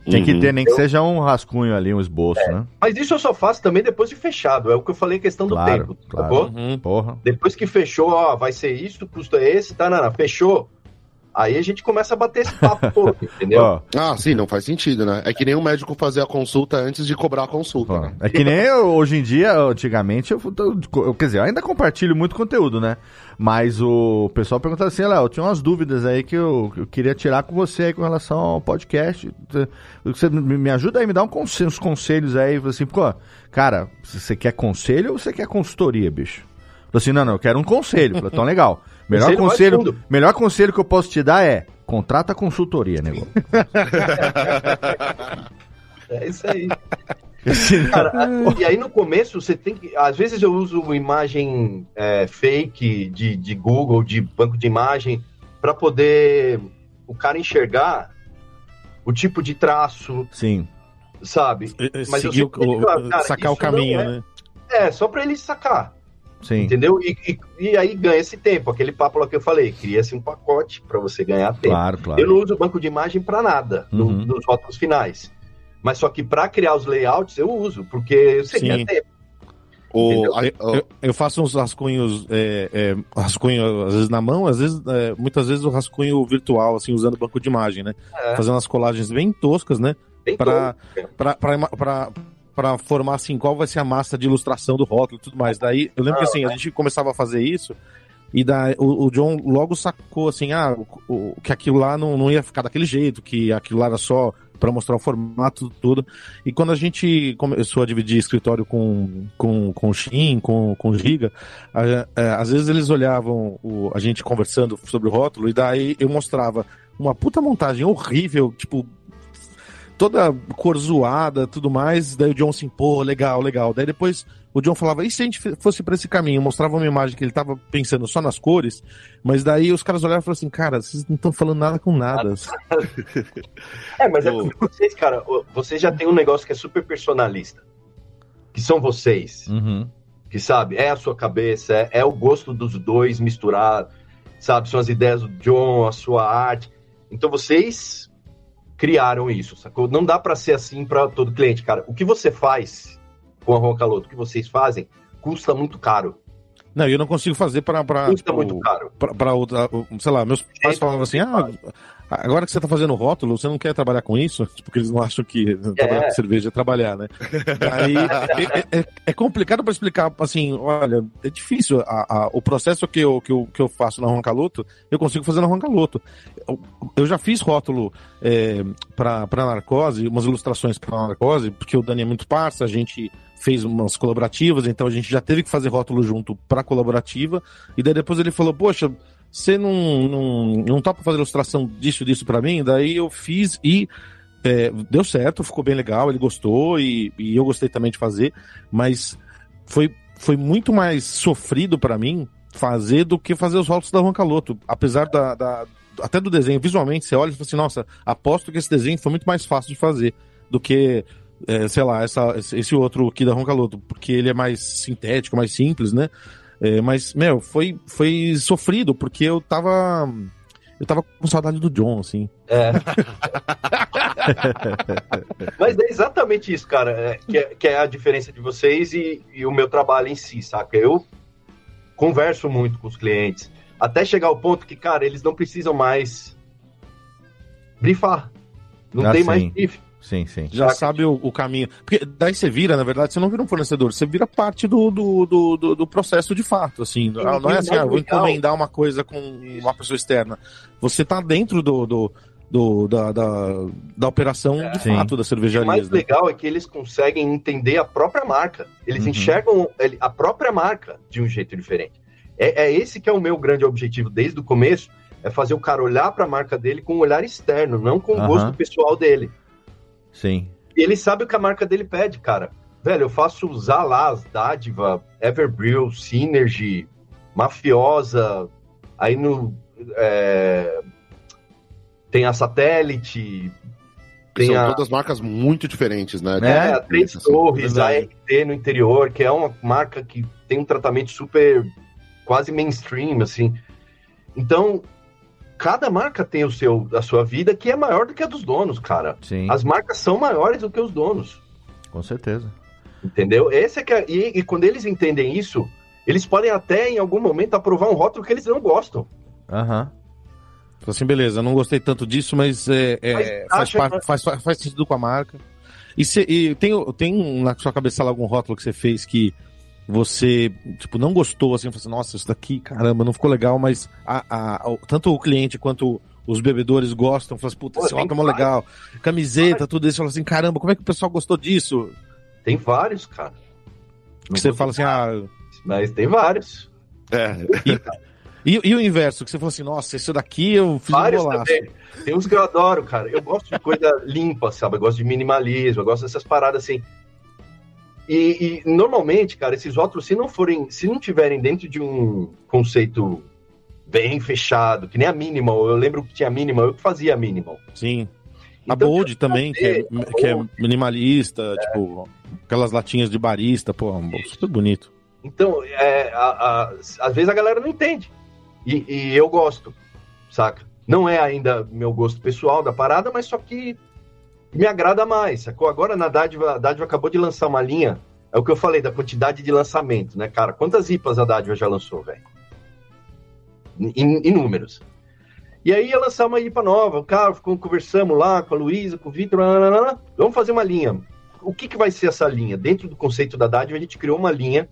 Tem que Uhum. ter, nem que seja um rascunho ali, um esboço, né? Mas isso eu só faço também depois de fechado. É o que eu falei, questão do Claro, tempo. claro. sacou? Uhum. Porra. Depois que fechou, ó, vai ser isso, o custo é esse, tá, não, não, fechou. Aí a gente começa a bater esse papo todo, [LAUGHS] entendeu? Ó, Ah, sim, não faz sentido, né? É que nem o médico fazer a consulta antes de cobrar a consulta. ó. né? É que nem eu, hoje em dia, antigamente, eu, eu- quer dizer, eu ainda compartilho muito conteúdo, né? Mas o pessoal perguntava assim, Léo, eu tinha umas dúvidas aí que eu, eu queria tirar com você aí com relação ao podcast. Você me ajuda aí, me dá um conselho, uns conselhos aí. Assim, pô, cara, você quer conselho ou você quer consultoria, bicho? Falei assim, não, não, eu quero um conselho. Falei, então legal. Melhor Conselho conselho, melhor conselho que eu posso te dar é contrata consultoria, nego. [LAUGHS] É isso aí. Cara, e aí no começo você tem que. Às vezes eu uso uma imagem é, fake de, de Google, de banco de imagem, para poder o cara enxergar o tipo de traço, Sim. sabe? Mas eu Seguir o, sempre digo, o- cara, sacar o caminho, é- né? É, só para ele sacar, Sim. entendeu? E, e, e aí ganha esse tempo, aquele papo lá que eu falei, cria-se um pacote para você ganhar tempo. Claro, claro. Eu não uso banco de imagem para nada no- Uhum. nos rótulos finais. Mas só que para criar os layouts eu uso, porque você Sim. ganha tempo. O, Eu, eu faço uns rascunhos, é, é, rascunho às vezes na mão, às vezes, é, muitas vezes o rascunho virtual, assim, usando banco de imagem, né? É. Fazendo umas colagens bem toscas, né? Bem Pra formar, assim, qual vai ser a massa de ilustração do rótulo e tudo mais. Daí, eu lembro que, assim, a gente começava a fazer isso e daí, o, o John logo sacou, assim, ah, o, o- que aquilo lá não, não ia ficar daquele jeito, que aquilo lá era só pra mostrar o formato tudo. E quando a gente começou a dividir escritório com, com, com o Shin, com, com o Giga, a- é, às vezes eles olhavam o- a gente conversando sobre o rótulo, e daí eu mostrava uma puta montagem horrível, tipo, toda cor zoada, tudo mais. Daí o John assim, pô, legal, legal. Daí depois o John falava, e se a gente fosse para esse caminho? Mostrava uma imagem que ele tava pensando só nas cores, mas daí os caras olharam e falaram assim, cara, vocês não estão falando nada com nada. [LAUGHS] é, mas é porque vocês, cara, vocês já tem um negócio que é super personalista. Que são vocês. Uhum. Que sabe, é a sua cabeça, é, é o gosto dos dois misturado, sabe? São as ideias do John, a sua arte. Então vocês criaram isso, sacou? Não dá para ser assim para todo cliente, cara. O que você faz com a Roncaloto, o que vocês fazem, custa muito caro. Não, eu não consigo fazer para Custa muito caro. Para outra, sei lá, meus pais falavam assim: "Ah, Agora que você está fazendo rótulo, você não quer trabalhar com isso? [LAUGHS] Porque eles não acham que é. trabalhar com cerveja é trabalhar, né? Aí [LAUGHS] é, é, é complicado para explicar, assim, olha, é difícil. A, a, o processo que eu, que, eu, que eu faço na Roncaloto, eu consigo fazer na Roncaloto. Eu, eu já fiz rótulo é, para narcose, umas ilustrações para narcose, porque o Dani é muito parça, a gente fez umas colaborativas, então a gente já teve que fazer rótulo junto para colaborativa, e daí depois ele falou, poxa você não, não, não topa fazer ilustração disso disso para mim? Daí eu fiz e é, deu certo, ficou bem legal, ele gostou e, e, eu gostei também de fazer, mas foi, foi muito mais sofrido para mim fazer do que fazer os rótulos da Juan Caloto. Apesar da, da, até do desenho, visualmente, você olha e fala assim, nossa, aposto que esse desenho foi muito mais fácil de fazer do que, é, sei lá, essa, esse outro aqui da Roncaloto, porque ele é mais sintético, mais simples, né? É, mas, meu, foi, foi sofrido, porque eu tava. Eu tava com saudade do John, assim. É. [LAUGHS] mas é exatamente isso, cara, é, que, é, que é a diferença de vocês e, e o meu trabalho em si, saca? Eu converso muito com os clientes, até chegar ao ponto que, cara, eles não precisam mais brifar. Não ah, tem sim. mais brief. Sim, sim. Já sabe o, o, caminho. Porque daí você vira, na verdade, você não vira um fornecedor, você vira parte do, do, do, do processo de fato, assim. Sim, não é assim, ah, vou encomendar uma coisa com uma pessoa externa. Você tá dentro do, do, do da, da, da, operação é. de Sim. fato da cervejaria. O mais né? legal é que eles conseguem entender a própria marca. Eles uhum. enxergam a própria marca de um jeito diferente. É, é esse que é o meu grande objetivo desde o começo, é fazer o cara olhar para a marca dele com um olhar externo, não com o uhum. gosto pessoal dele. Sim. E ele sabe o que a marca dele pede, cara. Velho, eu faço usar lá as dádiva, Everbrew, Synergy, Mafiosa, aí no. É, tem a Satélite. Tem São a, todas marcas muito diferentes, né? É, a Três Torres, a RT no interior, que é uma marca que tem um tratamento super quase mainstream, assim. Então, cada marca tem o seu, a sua vida que é maior do que a dos donos, cara. Sim. As marcas são maiores do que os donos. Com certeza. Entendeu? Esse é que é, e, e, quando eles entendem isso, eles podem até em algum momento aprovar um rótulo que eles não gostam. Aham. Uhum. Assim, beleza, não gostei tanto disso, mas, é, é faz, faz, faz, faz, faz, sentido com a marca. E, se, e tem, tem na sua cabeça algum rótulo que você fez que você, tipo, não gostou, assim, falou assim, nossa, isso daqui, caramba, não ficou legal, mas a, a, a tanto o cliente quanto os bebedores gostam, falam assim, puta, esse rótulo é mó legal, camiseta, tudo isso, fala assim, caramba, como é que o pessoal gostou disso? Tem vários, cara. que você fala assim, ah... Mas tem vários. É. E, e, o inverso, que você falou assim, nossa, isso daqui eu fiz vários um. Também. Tem uns que eu adoro, cara. Eu gosto de coisa limpa, sabe? Eu gosto de minimalismo, eu gosto dessas paradas assim e, e, normalmente, cara, esses rótulos, se não forem, se não tiverem dentro de um conceito bem fechado, que nem a Minimal, eu lembro que tinha a Minimal, eu que fazia a Minimal. Sim. Então, a Bold também, fazer, que, é, que é minimalista, é. tipo, aquelas latinhas de barista, pô, um super bonito. Então, é, a, a, às vezes a galera não entende. E, e, eu gosto, saca? Não é ainda meu gosto pessoal da parada, mas só que me agrada mais, sacou? Agora na Dádiva, a Dádiva acabou de lançar uma linha, é o que eu falei da quantidade de lançamento, né, cara? Quantas IPAs a Dádiva já lançou, velho? Inúmeros. E aí ia lançar uma IPA nova, o cara, ficou, conversamos lá com a Luísa, com o Vitor, vamos fazer uma linha. O que, que vai ser essa linha? Dentro do conceito da Dádiva, a gente criou uma linha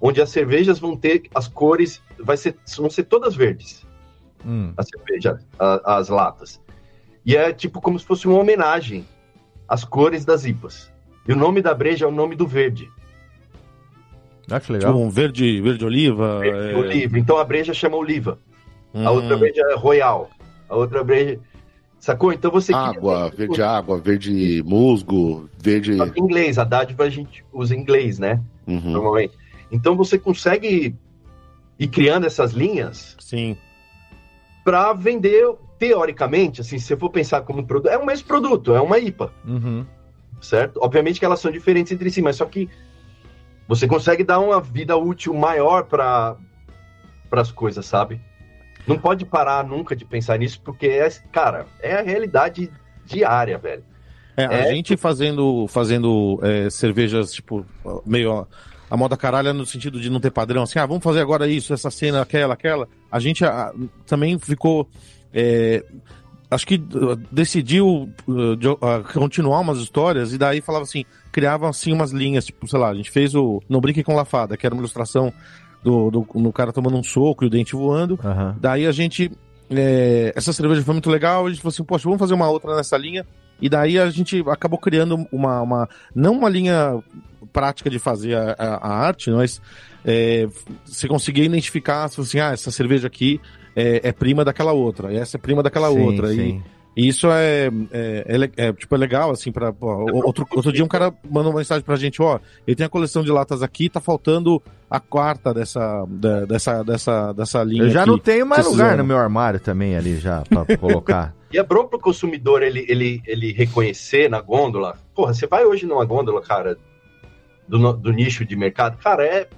onde as cervejas vão ter as cores, vai ser, vão ser todas verdes. Hum. A cerveja, a, as latas. E é tipo como se fosse uma homenagem às cores das IPAs. E o nome da breja é o nome do verde. Ah, que legal. Tipo um verde, verde oliva. Verde é... oliva. Então a breja chama oliva. Hum. A outra breja é royal. A outra breja. Sacou? Então você água, verde água, verde musgo, verde. Em inglês, a dádiva a gente usa em inglês, né? Uhum. Normalmente. Então você consegue ir criando essas linhas. Sim. Para vender, teoricamente, assim, se você for pensar como um produto, é o mesmo produto, é uma IPA. Uhum. Certo? Obviamente que elas são diferentes entre si, mas só que você consegue dar uma vida útil maior para as coisas, sabe? Não pode parar nunca de pensar nisso, porque, é, cara, é a realidade diária, velho. É, a é... gente fazendo, fazendo é, cervejas, tipo, meio a moda caralha no sentido de não ter padrão, assim, ah, vamos fazer agora isso, essa cena, aquela, aquela. A gente a, também ficou. É, acho que uh, decidiu uh, de, uh, continuar umas histórias e daí falava assim, criava assim umas linhas, tipo, sei lá, a gente fez o Não Brinque com Lafada, que era uma ilustração do, do, do cara tomando um soco e o dente voando. Uhum. Daí a gente. É, essa cerveja foi muito legal, a gente falou assim, poxa, vamos fazer uma outra nessa linha. E daí a gente acabou criando uma, uma não uma linha prática de fazer a, a, a arte, mas é, você conseguia identificar, assim, ah, essa cerveja aqui é, é, prima daquela outra, essa é prima daquela sim, outra. Sim. E, e, isso é, é, é, é, tipo, é legal, assim, para outro, outro dia um cara mandou uma mensagem pra gente, ó, ele tem a coleção de latas aqui, tá faltando a quarta dessa, da, dessa, dessa, dessa linha Eu já aqui. não tenho mais lugar no meu armário também ali já, pra [LAUGHS] colocar. E é bom pro consumidor ele, ele, ele reconhecer na gôndola. Porra, você vai hoje numa gôndola, cara, do, do nicho de mercado, cara, é.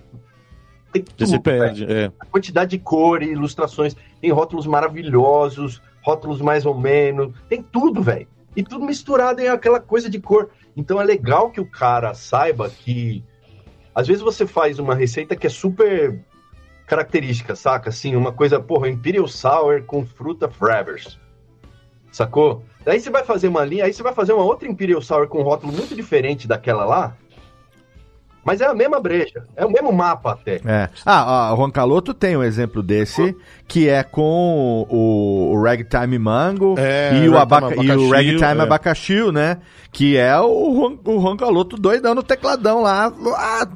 Tem tudo, Você se perde, é. A quantidade de cores, ilustrações, tem rótulos maravilhosos, rótulos mais ou menos, tem tudo, velho. E tudo misturado em aquela coisa de cor. Então é legal que o cara saiba que às vezes você faz uma receita que é super característica, saca? Assim, uma coisa, porra, Imperial Sour com fruta Frevers. Sacou? Daí você vai fazer uma linha, aí você vai fazer uma outra Imperial Sour com um rótulo muito diferente daquela lá. Mas é a mesma brecha, é o mesmo mapa até. É. Ah, o Juan Caloto tem um exemplo desse, que é com o, o Ragtime Mango é, e, o abaca, e o Ragtime é. Abacaxi, né? Que é o, Juan, o Juan Caloto doidão no tecladão lá. Ah,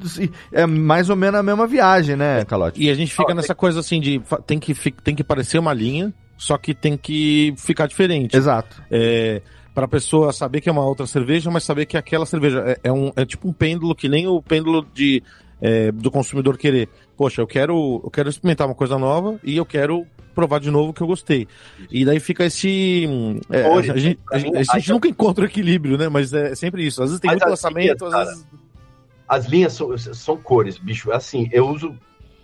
é mais ou menos a mesma viagem, né, Calote? E a gente fica nessa coisa assim de tem que, tem que parecer uma linha, só que tem que ficar diferente. Exato. É para a pessoa saber que é uma outra cerveja, mas saber que aquela cerveja é, é, um, é tipo um pêndulo, que nem o pêndulo de, é, do consumidor querer. Poxa, eu quero, eu quero experimentar uma coisa nova e eu quero provar de novo que eu gostei. E daí fica esse. É, Hoje, a, gente, a, gente, a gente nunca encontra o equilíbrio, né? Mas é sempre isso. Às vezes tem muito lançamento, às vezes. As linhas são, são cores, bicho. Assim, eu uso.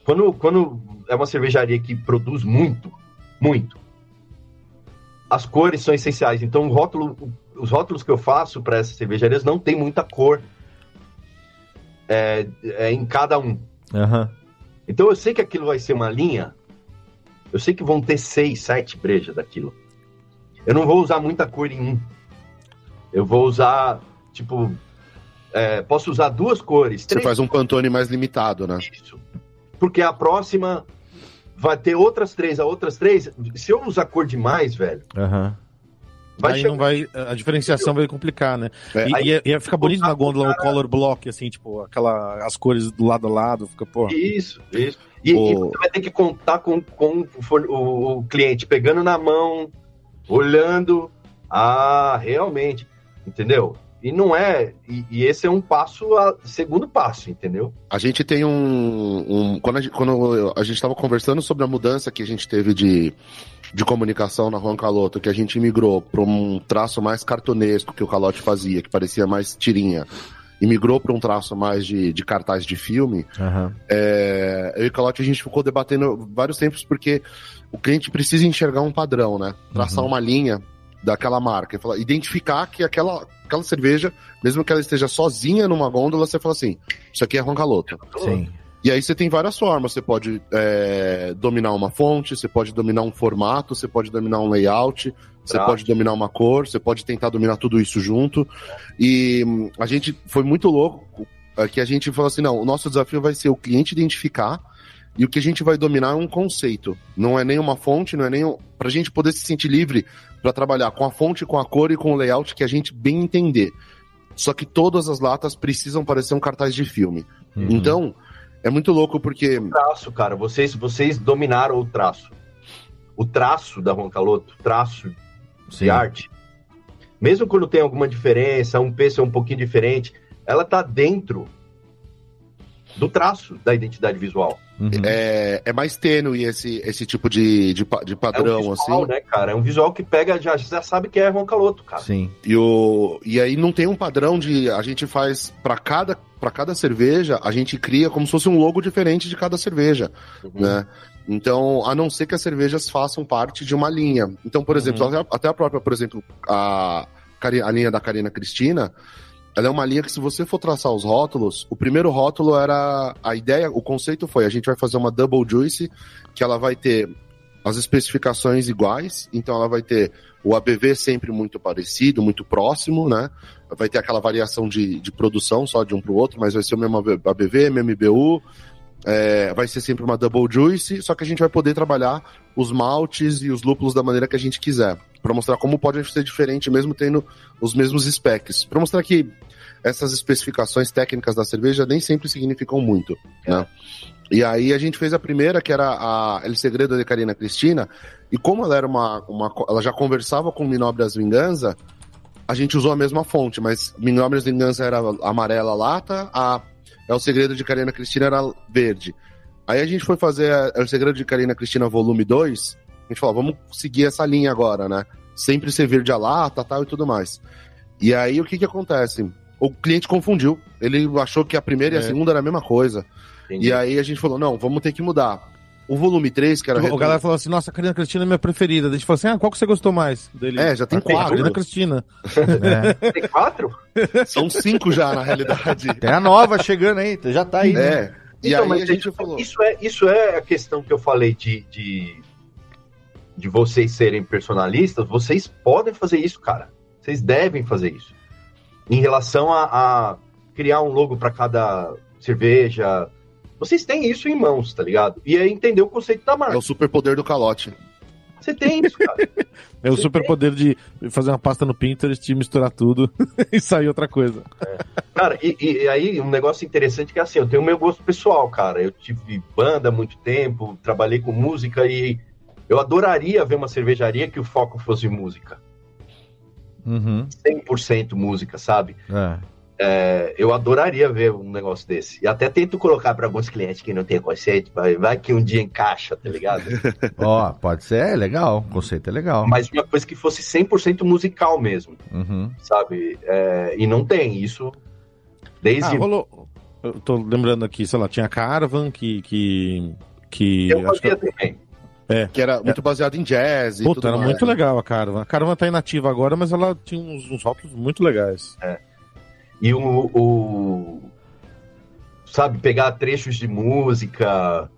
Quando, quando é uma cervejaria que produz muito, muito, as cores são essenciais. Então, o rótulo, os rótulos que eu faço para essas cervejarias não tem muita cor é, é em cada um. Uhum. Então, eu sei que aquilo vai ser uma linha. Eu sei que vão ter seis, sete brejas daquilo. Eu não vou usar muita cor em um. Eu vou usar, tipo, é, posso usar duas cores. Você faz um Pantone mais limitado, né? Isso. Porque a próxima vai ter outras três, a outras três. Se eu usar cor demais, velho. Uhum. Vai aí não vai, a diferenciação vai complicar, né? É, e, aí, ia, ficar bonito na gôndola o color block, assim, tipo, aquela, as cores do lado a lado, fica, pô. Isso, isso. E, o... e você vai ter que contar com, com o, o cliente pegando na mão, olhando. Ah, realmente, entendeu? E não é. E, e, esse é um passo, a, segundo passo, entendeu? A gente tem um. um quando, a gente, quando a gente estava conversando sobre a mudança que a gente teve de, de comunicação na Juan Caloto, que a gente migrou para um traço mais cartunesco que o Calote fazia, que parecia mais tirinha, e migrou para um traço mais de, de cartaz de filme, uhum. é, eu e o Calote a gente ficou debatendo vários tempos porque o cliente precisa enxergar um padrão, né? Traçar uhum. uma linha daquela marca. Fala, identificar que aquela, aquela cerveja, mesmo que ela esteja sozinha numa gôndola, você fala assim: isso aqui é Roncaloto. Sim. E aí você tem várias formas. Você pode é, dominar uma fonte, você pode dominar um formato, você pode dominar um layout, você pode dominar uma cor, você pode tentar dominar tudo isso junto. E hum, a gente foi muito louco é, que a gente falou assim: não, o nosso desafio vai ser o cliente identificar e o que a gente vai dominar é um conceito. Não é nem uma fonte, não é nem. Um... Pra gente poder se sentir livre para trabalhar com a fonte, com a cor e com o layout que a gente bem entender. Só que todas as latas precisam parecer um cartaz de filme. Uhum. Então, é muito louco porque. O traço, cara, vocês, vocês dominaram o traço. O traço da Roncaloto, traço Sim. de arte, mesmo quando tem alguma diferença, um peso é um pouquinho diferente, ela tá dentro do traço da identidade visual. Uhum. É, é mais tênue esse, esse tipo de, de, de padrão, é um visual, assim. né, cara? É um visual que pega, já, já sabe que é Juan Caloto, cara. Sim. E, o, e aí não tem um padrão de. A gente faz para cada, pra cada cerveja, a gente cria como se fosse um logo diferente de cada cerveja, Uhum. né? Então, a não ser que as cervejas façam parte de uma linha. Então, por exemplo, até, até a própria, por exemplo, a, a linha da Karina Cristina, ela é uma linha que, se você for traçar os rótulos, o primeiro rótulo era. A ideia, o conceito foi: a gente vai fazer uma Double Juice, que ela vai ter as especificações iguais, então ela vai ter o ABV sempre muito parecido, muito próximo, né? Vai ter aquela variação de, de produção só de um para o outro, mas vai ser o mesmo ABV, mesmo IBU, é, vai ser sempre uma Double Juice, só que a gente vai poder trabalhar os maltes e os lúpulos da maneira que a gente quiser, para mostrar como pode ser diferente mesmo tendo os mesmos specs, para mostrar que essas especificações técnicas da cerveja nem sempre significam muito, né? E aí a gente fez a primeira, que era a El Segredo de Karina Cristina, e como ela era uma, uma ela já conversava com Minobras Vingança, a gente usou a mesma fonte, mas Minobras Vingança era amarela lata, a El Segredo de Karina Cristina era verde. Aí a gente foi fazer a El Segredo de Karina Cristina volume 2, a gente falou, vamos seguir essa linha agora, né? Sempre ser verde a lata, tal e tudo mais. E aí o que que acontece? O cliente confundiu. Ele achou que a primeira e a É. segunda era a mesma coisa. Entendi. E aí a gente falou, não, vamos ter que mudar. O volume 3, que era... Tipo, a galera falou assim, nossa, a Karina Cristina é minha preferida. Daí a gente falou assim, ah, qual que você gostou mais? Dele, É, já tem "Ah, quatro. Karina Cristina. [LAUGHS] É. Tem quatro? São cinco já, na realidade. [LAUGHS] Tem a nova chegando aí, já tá aí. né? É. E Então, aí mas a gente isso- falou... Isso é, isso é a questão que eu falei de, de, de vocês serem personalistas. Vocês podem fazer isso, cara. Vocês devem fazer isso. Em relação a, a criar um logo para cada cerveja. Vocês têm isso em mãos, tá ligado? E é entender o conceito da É marca. o superpoder do calote. Você tem isso, cara. [LAUGHS] É o superpoder de fazer uma pasta no Pinterest e misturar tudo [LAUGHS] e sair outra coisa. Cara, e, e aí um negócio interessante que é assim, eu tenho o meu gosto pessoal, cara. Eu tive banda há muito tempo, trabalhei com música e eu adoraria ver uma cervejaria que o foco fosse música. Uhum. 100% música, sabe? É. É, eu adoraria ver um negócio desse. E até tento colocar para alguns clientes que não tem conceito, vai, que um dia encaixa, tá ligado? [LAUGHS] Ó, pode ser, é legal. O conceito é legal. Mas uma coisa que fosse 100% musical mesmo, Uhum. sabe? É, e não tem isso desde Ah, rolou. Eu tô lembrando aqui, sei lá, tinha a Caravan que. que, que eu acho que fazia também. Que era muito baseado em jazz e Puta, tudo era mais. muito legal a Caravan. A Caravan tá inativa agora, mas ela tinha uns, uns rótulos muito legais. E o, o- Sabe, pegar trechos de música.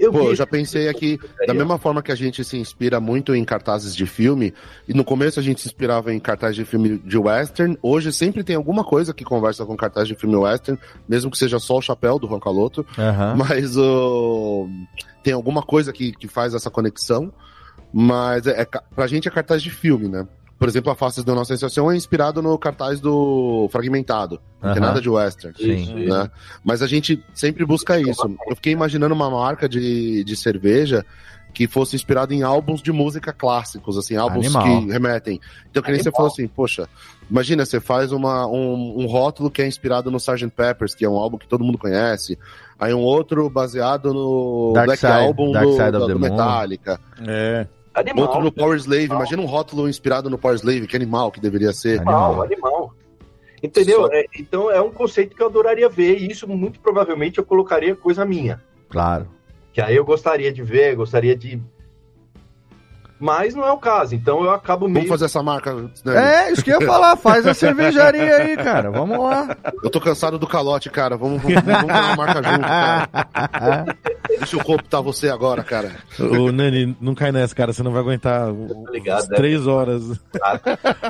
Eu Pô, vi eu já pensei aqui, da mesma forma que a gente se inspira muito em cartazes de filme, e no começo a gente se inspirava em cartazes de filme de western, hoje sempre tem alguma coisa que conversa com cartaz de filme western, mesmo que seja só o chapéu do Juan Caloto, Aham. [LAUGHS] mas o tem alguma coisa que, que faz essa conexão, mas é, é, pra gente é cartaz de filme, né? Por exemplo, a Faces da Nossa Estação é inspirado no cartaz do Fragmentado, não tem Aham. nada de western Sim. Né? Mas a gente sempre busca isso. Eu fiquei imaginando uma marca de, de cerveja que fosse inspirada em álbuns de música clássicos, assim, álbuns Animal. que remetem. Então, que nem você Animal. falou assim, poxa, imagina, você faz uma, um, um rótulo que é inspirado no Sgt. Peppers, que é um álbum que todo mundo conhece, aí um outro baseado no Dark Black Side- Album Dark do, Side of do, the do Moon. Metallica, É. Animal. outro no Power Slave, imagina um rótulo inspirado no Power Slave, que animal que deveria ser. Animal, animal. Entendeu? Só- É, então é um conceito que eu adoraria ver, e isso muito provavelmente eu colocaria coisa minha. Claro. Que aí eu gostaria de ver, gostaria de. Mas não é o caso, então eu acabo meio. Vamos fazer essa marca, né? É, isso que eu ia falar. Faz a [LAUGHS] cervejaria aí, cara. Vamos lá. Eu tô cansado do calote, cara. Vamos, vamos, vamos fazer uma marca junto, cara. [LAUGHS] Deixa eu cooptar você agora, cara. Ô, Nani, não cai nessa, cara. Você não vai aguentar o- Tá ligado, as né? três horas.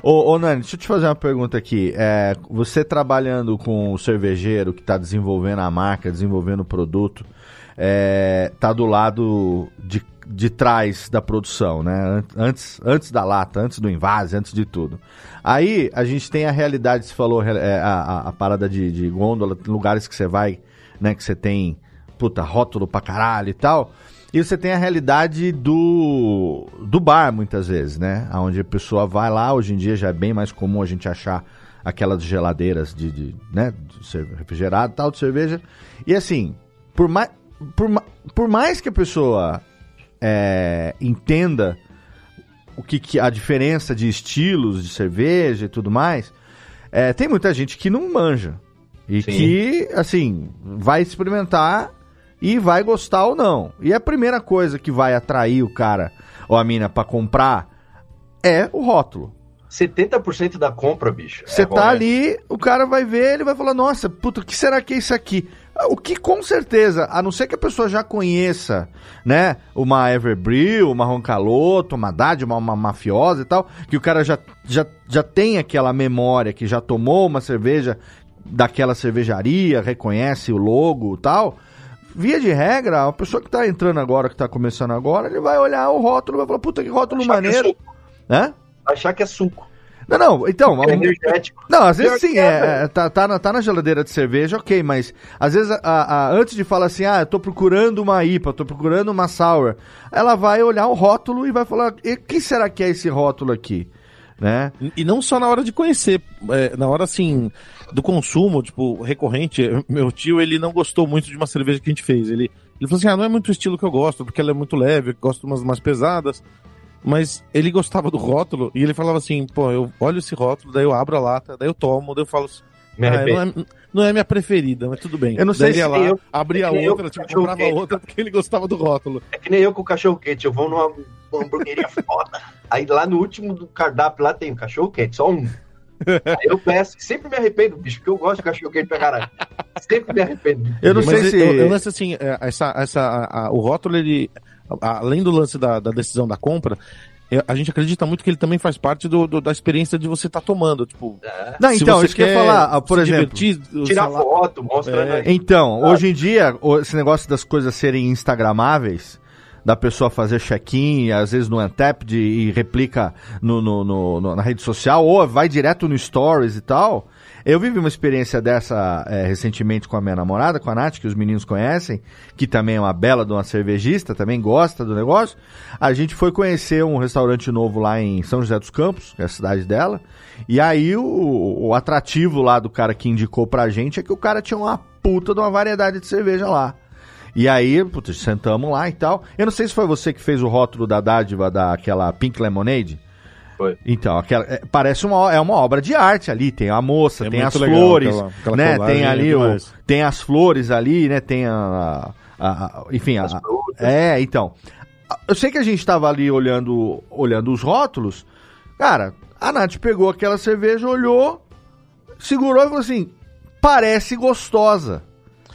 Ô, ô, Nani, deixa eu te fazer uma pergunta aqui. É, você trabalhando com o cervejeiro que está desenvolvendo a marca, desenvolvendo o produto, é, tá do lado de, de trás da produção, né? An- Antes, antes da lata, antes do invase, antes de tudo. Aí a gente tem a realidade, você falou, é, a, a- parada de, de gôndola, lugares que você vai, né? Que você tem, puta, rótulo pra caralho e tal. E você tem a realidade do, do bar, muitas vezes, né? Onde a pessoa vai lá, hoje em dia já é bem mais comum a gente achar aquelas geladeiras de, de né, de refrigerado tal, de cerveja. E assim, por por, por mais que a pessoa é, entenda o que, que, a diferença de estilos de cerveja e tudo mais, é, tem muita gente que não manja. E Sim. que, assim, vai experimentar e vai gostar ou não. E a primeira coisa que vai atrair o cara ou a mina para comprar é o rótulo. 70% da compra, bicho. Você é tá ali, o cara vai ver, ele vai falar: Nossa, puta, o que será que é isso aqui? O que com certeza, a não ser que a pessoa já conheça, né, uma Everbrew, uma Roncaloto, uma Haddad, uma, uma mafiosa e tal, que o cara já, já, já tem aquela memória que já tomou uma cerveja daquela cervejaria, reconhece o logo e tal, via de regra, a pessoa que está entrando agora, que está começando agora, ele vai olhar o rótulo e vai falar, puta que rótulo Achar maneiro. Que é né? Achar que é suco. Não, não, então. É energético. Não, às vezes sim, é, é, tá, tá, na, tá na geladeira de cerveja, ok, mas às vezes a, a, antes de falar assim, ah, eu tô procurando uma IPA, tô procurando uma sour, ela vai olhar o rótulo e vai falar, o que será que é esse rótulo aqui? Né? E não só na hora de conhecer, é, na hora assim, do consumo, tipo, recorrente. [LAUGHS] Meu tio, ele não gostou muito de uma cerveja que a gente fez. Ele, ele falou assim: ah, não é muito o estilo que eu gosto, porque ela é muito leve, eu gosto de umas mais pesadas. Mas ele gostava do rótulo e ele falava assim: pô, eu olho esse rótulo, daí eu abro a lata, daí eu tomo, daí eu falo assim. Ah, não, é, não é minha preferida, mas tudo bem. Eu não sei daí se lá, eu, abria é outra, tipo, comprava outra porque ele gostava do rótulo. É que nem eu com o cachorro quente, eu vou numa, hamburgueria [LAUGHS] foda. Aí lá no último do cardápio lá tem o cachorro quente, só um. Aí eu peço, sempre me arrependo, bicho, porque eu gosto de cachorro quente pra caralho. Sempre me arrependo. Eu não sei se. Eu, eu assim, é, essa, essa, a, a, o rótulo, ele. Além do lance da, da decisão da compra, é, a gente acredita muito que ele também faz parte do, do da experiência de você estar tá tomando. Tipo, é. Não, então, isso que eu ia falar, ah, por exemplo. Tirar foto, mostra. É. Então, hoje em dia, esse negócio das coisas serem instagramáveis, da pessoa fazer check-in, às vezes no Untapped e replica no, no, no, na rede social, ou vai direto no Stories e tal. Eu vivi uma experiência dessa é, recentemente com a minha namorada, com a Nath, que os meninos conhecem, que também é uma bela de uma cervejista, também gosta do negócio. A gente foi conhecer um restaurante novo lá em São José dos Campos, que é a cidade dela. E aí o, o atrativo lá do cara que indicou pra gente é que o cara tinha uma puta de uma variedade de cerveja lá. E aí, putz, sentamos lá e tal. Eu não sei se foi você que fez o rótulo da dádiva daquela Pink Lemonade. Foi. Então, aquela, é, parece uma, é uma obra de arte ali. Tem a moça, é tem as flores, aquela, aquela né? Tem ali o, tem as flores ali, né? Tem a, a, a enfim, a, é, então. Eu sei que a gente estava ali olhando, olhando os rótulos. Cara, a Nath pegou aquela cerveja, olhou, segurou e falou assim: parece gostosa.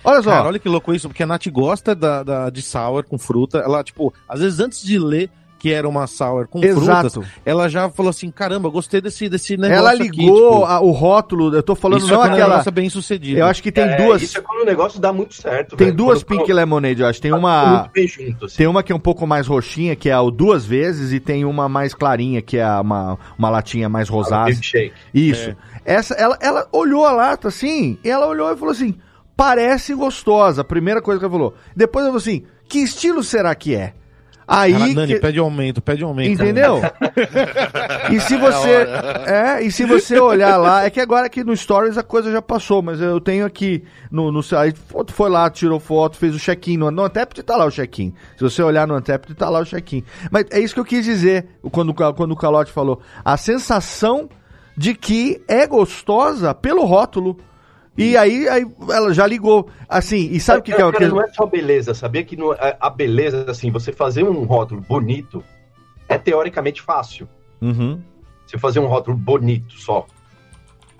Olha só. Cara, olha que louco isso, porque a Nath gosta da, da, de sour com fruta. Ela, tipo, às vezes antes de ler que era uma sour com Exato. frutas, ela já falou assim, caramba, gostei desse, desse negócio Ela ligou aqui, tipo, a, o rótulo, eu tô falando isso não é aquela... bem sucedido. Eu acho que tem é, duas... Isso é quando o negócio dá muito certo. Tem velho. duas quando Pink Lemonade, eu acho. Tem uma... Junto, assim. Tem uma que é um pouco mais roxinha, que é o duas vezes, e tem uma mais clarinha, que é uma, uma latinha mais rosada. Isso. É. Essa, ela, ela olhou a lata assim, e ela olhou e falou assim, parece gostosa, a primeira coisa que ela falou. Depois ela falou assim, que estilo será que é? Aí Cara, Nani, que... pede aumento, pede aumento. Entendeu? [LAUGHS] e se você é, e se você olhar lá, é que agora aqui no Stories a coisa já passou, mas eu tenho aqui no no aí foi lá, tirou foto, fez o check-in no, no Antept tá lá o check-in. Se você olhar no Antept tá lá o check-in. Mas é isso que eu quis dizer quando quando o Calote falou, a sensação de que é gostosa pelo rótulo. E aí, aí ela já ligou. Assim, e sabe o que, é, que é? Cara, não é só beleza, sabia que no, a, beleza, assim, você fazer um rótulo bonito é teoricamente fácil. Uhum. Você fazer um rótulo bonito só.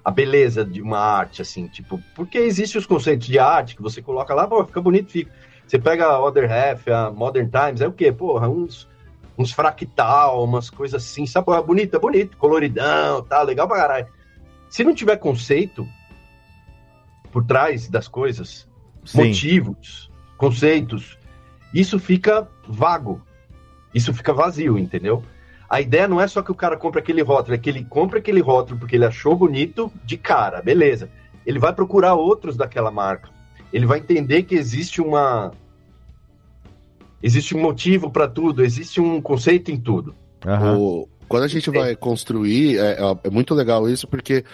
A beleza de uma arte, assim, tipo, porque existem os conceitos de arte que você coloca lá, pô, fica bonito, fica. Você pega a Other Half, a Modern Times, é o quê? Porra, uns, uns fractal, umas coisas assim, sabe? Bonito, é bonito, coloridão, tá, legal pra caralho. Se não tiver conceito, por trás das coisas, Sim. motivos, conceitos, isso fica vago. Isso fica vazio, entendeu? A ideia não é só que o cara compra aquele rótulo, é que ele compra aquele rótulo porque ele achou bonito de cara, beleza. Ele vai procurar outros daquela marca. Ele vai entender que existe uma Existe um motivo para tudo, existe um conceito em tudo. Aham. O- quando a gente vai construir, é, é- é muito legal isso, porque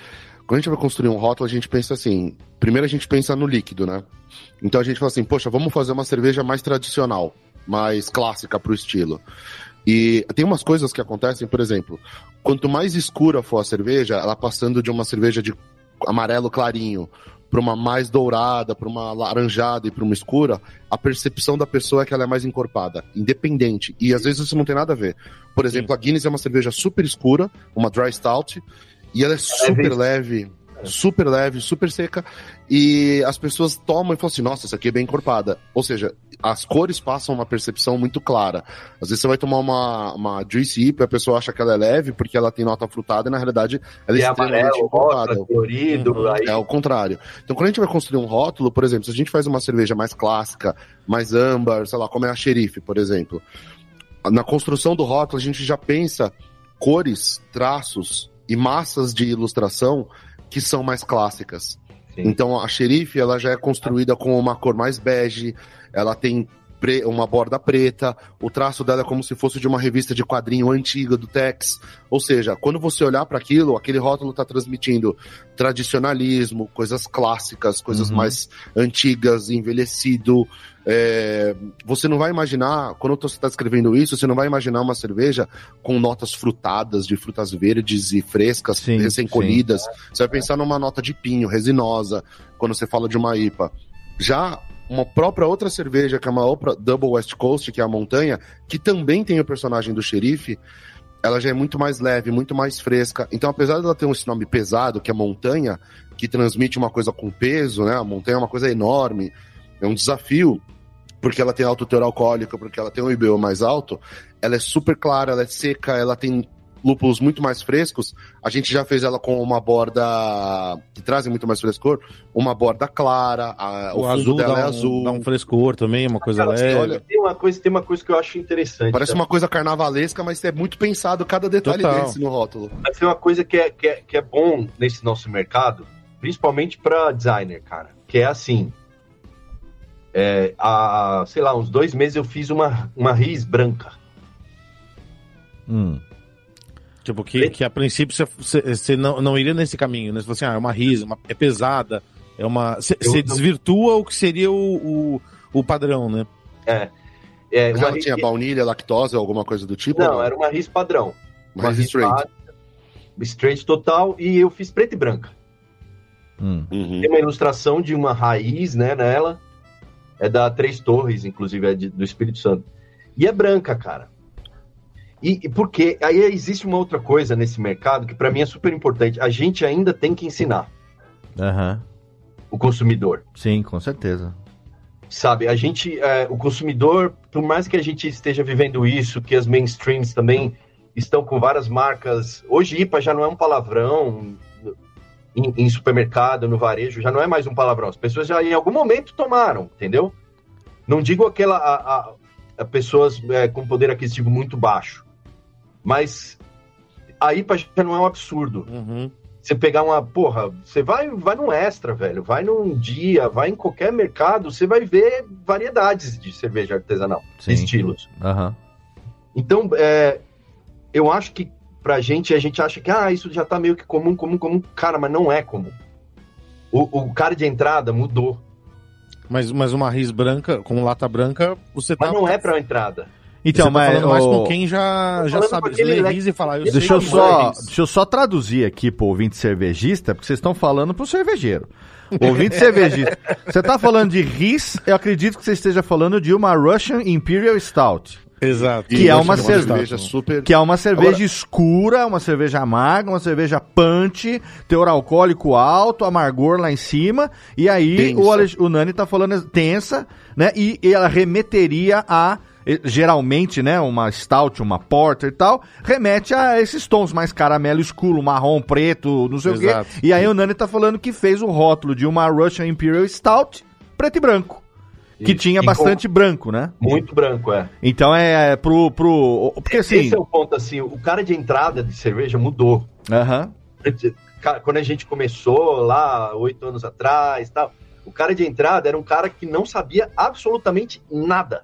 quando a gente vai construir um rótulo, a gente pensa assim. Primeiro a gente pensa no líquido, né? Então a gente fala assim, poxa, vamos fazer uma cerveja mais tradicional, mais clássica pro estilo. E tem umas coisas que acontecem, por exemplo, quanto mais escura for a cerveja, ela passando de uma cerveja de amarelo clarinho para uma mais dourada, para uma laranjada e para uma escura, a percepção da pessoa é que ela é mais encorpada, independente. E às vezes isso não tem nada a ver. Por exemplo, a Guinness é uma cerveja super escura, uma dry stout, e ela é super leve, super leve, super seca, e as pessoas tomam e falam assim, nossa, essa aqui é bem encorpada. Ou seja, as cores passam uma percepção muito clara. Às vezes você vai tomar uma, uma Juicy IPA e a pessoa acha que ela é leve porque ela tem nota frutada e na realidade ela é é extremamente amarelo, encorpada. rosa, colorido, Uhum. aí É o contrário. Então, quando a gente vai construir um rótulo, por exemplo, se a gente faz uma cerveja mais clássica, mais âmbar, sei lá, como é a xerife, por exemplo, na construção do rótulo a gente já pensa cores, traços e massas de ilustração que são mais clássicas. Sim. Então, a xerife ela já é construída com uma cor mais bege, ela tem pre- uma borda preta, o traço dela é como se fosse de uma revista de quadrinho antiga do Tex. Ou seja, quando você olhar para aquilo, aquele rótulo está transmitindo tradicionalismo, coisas clássicas, coisas Uhum. mais antigas, envelhecido. É, Você não vai imaginar, quando você está escrevendo isso, você não vai imaginar uma cerveja com notas frutadas, de frutas verdes e frescas, recém-colhidas. Você vai pensar numa nota de pinho, resinosa, quando você fala de uma IPA. Já uma própria outra cerveja, que é uma outra Double West Coast, que é a montanha, que também tem o personagem do xerife, ela já é muito mais leve, muito mais fresca. Então, apesar dela ter esse nome pesado, que é montanha, que transmite uma coisa com peso, né? A montanha é uma coisa enorme, é um desafio, porque ela tem alto teor alcoólico, porque ela tem um IBU mais alto, ela é super clara, ela é seca, ela tem lúpulos muito mais frescos. A gente já fez ela com uma borda que trazem muito mais frescor, uma borda clara, a- o, O, fundo azul dela dá, é um, azul. dá um frescor também, uma coisa Cara, leve. olha- tem uma coisa, tem uma coisa que eu acho interessante. Parece tá? uma coisa carnavalesca, mas é muito pensado cada detalhe Total. desse no rótulo. Mas tem uma coisa que é, que é, que é bom nesse nosso mercado, principalmente para designer, cara, que é assim. É, há, sei lá, uns dois meses eu fiz uma, uma RIS branca. Hum. Tipo, que, que a princípio você- você não, não iria nesse caminho, né? Você falou assim, ah, é uma risa, uma- é pesada, é uma. Você desvirtua o que seria o, o, o padrão, né? É, Mas uma ela RIS tinha baunilha, lactose ou alguma coisa do tipo? Não, ou era uma RIS padrão. Uma RIS straight. straight total, e eu fiz preta e branca. Hum. Uhum. Tem uma ilustração de uma raiz, né, nela. É da Três Torres, inclusive, é de- do Espírito Santo. E é branca, cara. E, e porque aí existe uma outra coisa nesse mercado que para mim é super importante. A gente ainda tem que ensinar Aham. o consumidor. Sim, com certeza. Sabe, a gente, é, o consumidor, por mais que a gente esteja vivendo isso, que as mainstreams também estão com várias marcas. Hoje, IPA já não é um palavrão em, em supermercado, no varejo, já não é mais um palavrão. As pessoas já em algum momento tomaram, entendeu? Não digo aquela a, a- a pessoas é, com poder aquisitivo muito baixo, mas a IPA já não é um absurdo. Uhum. Você pegar uma, porra, você vai, vai num extra, velho, vai num dia, vai em qualquer mercado, você vai ver variedades de cerveja artesanal, Sim. estilos. Aham. Então, é, eu acho que pra gente, a gente acha que, ah, isso já tá meio que comum, comum, comum. Cara, mas não é comum. O, o cara de entrada mudou, Mas, mas uma RIS branca, com lata branca, você tá. mas não é pra entrada. Então, você tá mas. falando mais com quem já, já sabe. aquele Lê RIS e falar, eu Deixa sei eu, só, é RIS. deixa eu só traduzir aqui pro ouvinte cervejista, porque vocês estão falando pro cervejeiro. [LAUGHS] Ouvinte cervejista. Você tá falando de RIS, eu acredito que você esteja falando de uma Russian Imperial Stout. Exato. Que é gosto uma de cerveja. super. Que é uma cerveja Agora- escura, uma cerveja amarga, uma cerveja punch, teor alcoólico alto, amargor lá em cima. E aí o, o Nani tá falando tensa, né? E, e ela remeteria a. Geralmente, né? Uma stout, uma porter e tal, remete a esses tons mais caramelo escuro, marrom, preto, não sei Exato. o quê. E aí o Nani tá falando que fez o rótulo de uma Russian Imperial Stout preto e branco. Que Isso. tinha E com- bastante branco, né? Muito branco, é. Então é pro. pro porque assim. Esse é o ponto, assim, o cara de entrada de cerveja mudou. Aham. Cara, quando a gente começou lá, oito anos atrás tal, o cara de entrada era um cara que não sabia absolutamente nada.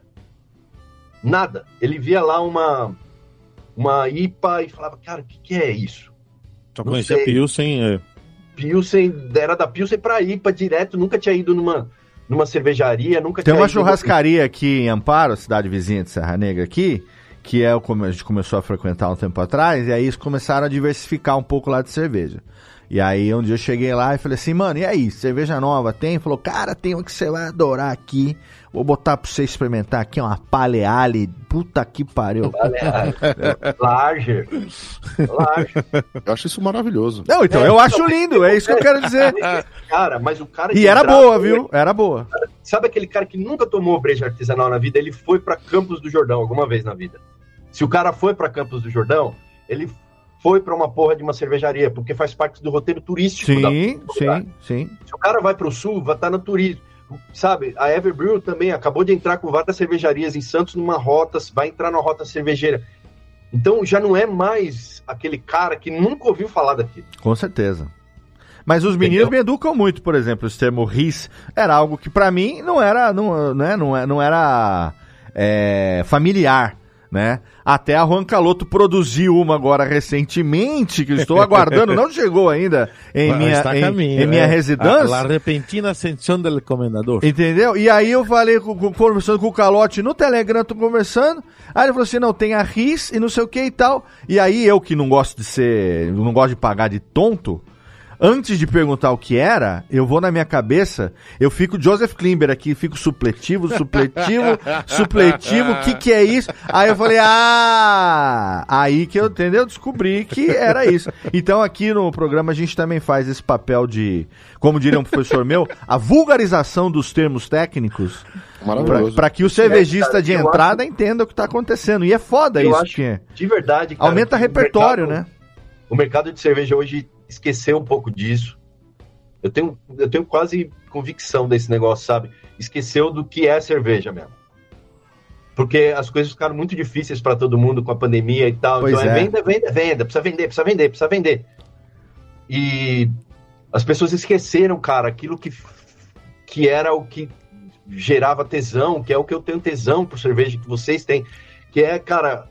Nada. Ele via lá uma, uma IPA e falava, cara, o que, que é isso? Só Não conhecia sei. Pilsen. É. Pilsen, era da Pilsen pra IPA direto, nunca tinha ido numa, numa cervejaria, nunca Tem tinha uma ido- churrascaria aqui em Amparo, cidade vizinha de Serra Negra aqui, que é o como a gente começou a frequentar um tempo atrás, e aí eles começaram a diversificar um pouco lá de cerveja. E aí um dia eu cheguei lá e falei assim, mano, e aí, cerveja nova tem? Falou, cara, tem uma que você vai adorar aqui. Vou botar pra você experimentar aqui, uma Paleale. Puta que pariu. Larger. [LAUGHS] Larger. Eu acho isso maravilhoso. Não, então, eu acho lindo, é isso que eu quero dizer. [LAUGHS] Cara, mas o cara. E era boa, viu? Era boa. Sabe aquele cara que nunca tomou breja artesanal na vida? Ele foi pra Campos do Jordão alguma vez na vida. Se o cara foi pra Campos do Jordão, ele foi pra uma porra de uma cervejaria, porque faz parte do roteiro turístico da Sim, sim, sim. Se o cara vai pro sul, vai estar no turismo. Sabe, a Everbrew também acabou de entrar com várias cervejarias em Santos numa rota, vai entrar na rota cervejeira. Então já não é mais aquele cara que nunca ouviu falar daquilo. Com certeza. Mas os meninos me educam muito, por exemplo, esse termo RIS era algo que pra mim não era, não, né, não, é- não era é, familiar, né? Até a Juan Caloto produziu uma agora recentemente, que eu estou aguardando, não chegou ainda em Mas minha, a em, caminho, em minha é. A, residência. la repentina ascensão del comendador. Entendeu? E aí eu falei, com- com- conversando com o Calote no Telegram, tô conversando. Aí ele falou assim: não, tem a RIS e não sei o que e tal. E aí eu que não gosto de ser. não gosto de pagar de tonto. Antes de perguntar o que era, eu vou na minha cabeça, eu fico Joseph Klimber aqui, fico supletivo, supletivo, [LAUGHS] supletivo, o que que é isso? Aí eu falei, ah! Aí que eu, entendeu? Descobri que era isso. Então aqui no programa a gente também faz esse papel de, como diria um professor meu, a vulgarização dos termos técnicos, Maravilhoso. para que o cervejista cara, de entrada entenda o que tá acontecendo. E é foda Eu isso, acho que é. De verdade, cara, Aumenta o repertório, mercado- né? O mercado de cerveja hoje esqueceu um pouco disso. Eu tenho, eu tenho quase convicção desse negócio, sabe? Esqueceu do que é cerveja mesmo. Porque as coisas ficaram muito difíceis para todo mundo com a pandemia e tal. Pois então é. é. venda, venda, venda, precisa vender, precisa vender, precisa vender. E as pessoas esqueceram, cara, aquilo que, que era o que gerava tesão, que é o que eu tenho tesão por cerveja que vocês têm, que é, cara,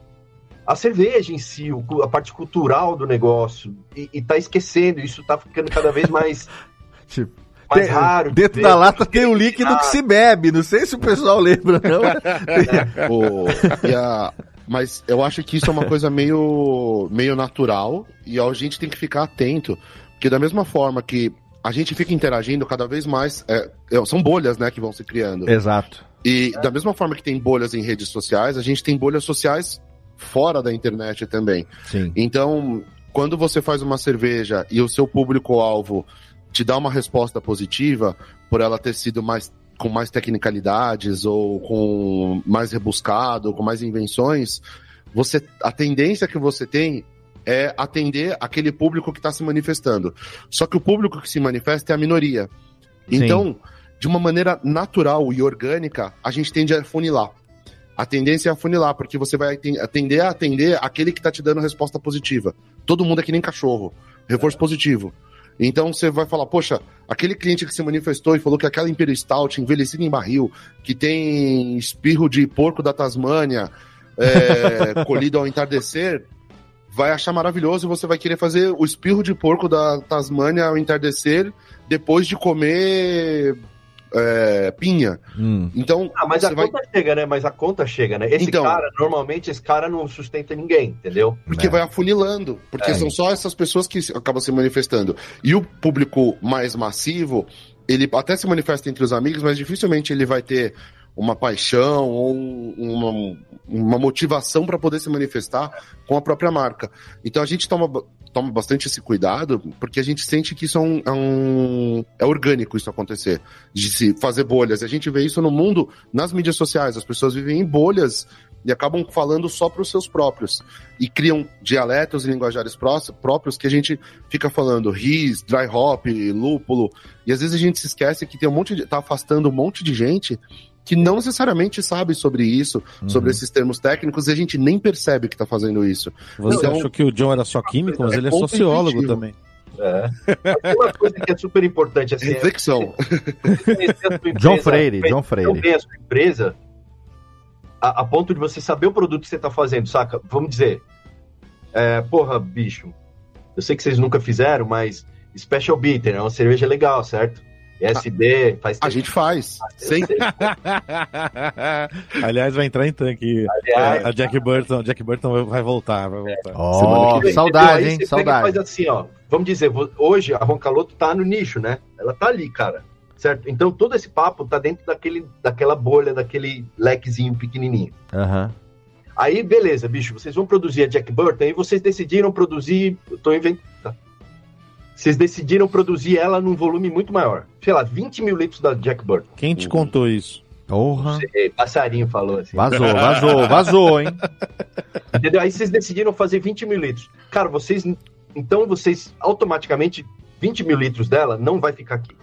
a cerveja em si, a parte cultural do negócio, e, e tá esquecendo, isso tá ficando cada vez mais, [LAUGHS] Tipo, mais tem- raro. de Dentro ver. da lata tem o líquido que se bebe. Não sei se o pessoal lembra, não. [LAUGHS] O- e a- mas eu acho que isso é uma coisa meio, meio natural e a gente tem que ficar atento, porque da mesma forma que a gente fica interagindo cada vez mais, é, é, são bolhas, né, que vão se criando. Exato. E da mesma forma que tem bolhas em redes sociais, a gente tem bolhas sociais fora da internet também. Sim. Então, quando você faz uma cerveja e o seu público-alvo te dá uma resposta positiva, por ela ter sido mais com mais tecnicalidades ou com mais rebuscado, com mais invenções, você a tendência que você tem é atender aquele público que está se manifestando. Só que o público que se manifesta é a minoria. Sim. Então, de uma maneira natural e orgânica, a gente tende a funilar. A tendência é afunilar, porque você vai aten- atender a atender aquele que está te dando resposta positiva. Todo mundo é que nem cachorro. Reforço positivo. Então você vai falar, poxa, aquele cliente que se manifestou e falou que aquela Imperial Stout envelhecida em barril, que tem espirro de porco da Tasmânia, é, [LAUGHS] colhido ao entardecer, vai achar maravilhoso e você vai querer fazer o espirro de porco da Tasmânia ao entardecer depois de comer é, pinha. Hum. Então, Ah, mas você a vai conta chega, né? Mas a conta chega, né? Esse Então. cara, normalmente, esse cara não sustenta ninguém, entendeu? Porque É. vai afunilando. Porque É. são só essas pessoas que se- acabam se manifestando. E o público mais massivo, ele até se manifesta entre os amigos, mas dificilmente ele vai ter uma paixão ou um- uma, uma motivação para poder se manifestar com a própria marca. Então a gente toma, toma bastante esse cuidado, porque a gente sente que isso é, um, é, um- é orgânico isso acontecer, de se fazer bolhas. A gente vê isso no mundo, nas mídias sociais. As pessoas vivem em bolhas e acabam falando só para os seus próprios. E criam dialetos e linguajares pró- próprios que a gente fica falando ris, dry hop, lúpulo. E às vezes a gente se esquece que tem um monte de. tá afastando um monte de gente que não necessariamente sabe sobre isso, sobre esses termos técnicos, e a gente nem percebe que tá fazendo isso. Você Então- achou que o John era só químico, mas É ele é sociólogo também. É. Tem uma coisa que é super importante, assim, é Reflexão. sua John Freire, conhecer John Freire. bem a sua empresa, a, a ponto de você saber o produto que você tá fazendo, saca? Vamos dizer, é, porra, bicho, eu sei que vocês nunca fizeram, mas Special Bitter é uma cerveja legal, certo? SB, faz A gente faz. Sempre. [LAUGHS] Aliás, vai entrar em tanque. Aliás, a Jack Burton, Jack Burton vai voltar, vai voltar. Ó, Entendeu? saudade, Aí hein? você pega e Saudade. Faz assim, ó. Vamos dizer, hoje a Roncaloto tá no nicho, né? Ela tá ali, cara. Certo? Então todo esse papo tá dentro daquele, daquela bolha, daquele lequezinho pequenininho. Aham. Aí, beleza, bicho, vocês vão produzir a Jack Burton e vocês decidiram produzir. Eu tô inventando. Vocês decidiram produzir ela num volume muito maior. Sei lá, 20 mil litros da Jack Burton. Quem te contou isso? Porra. Ei, passarinho falou assim. Vazou, vazou, vazou, hein? [LAUGHS] Entendeu? Aí vocês decidiram fazer 20 mil litros. Cara, vocês. Então vocês automaticamente, 20 mil litros dela não vai ficar aqui.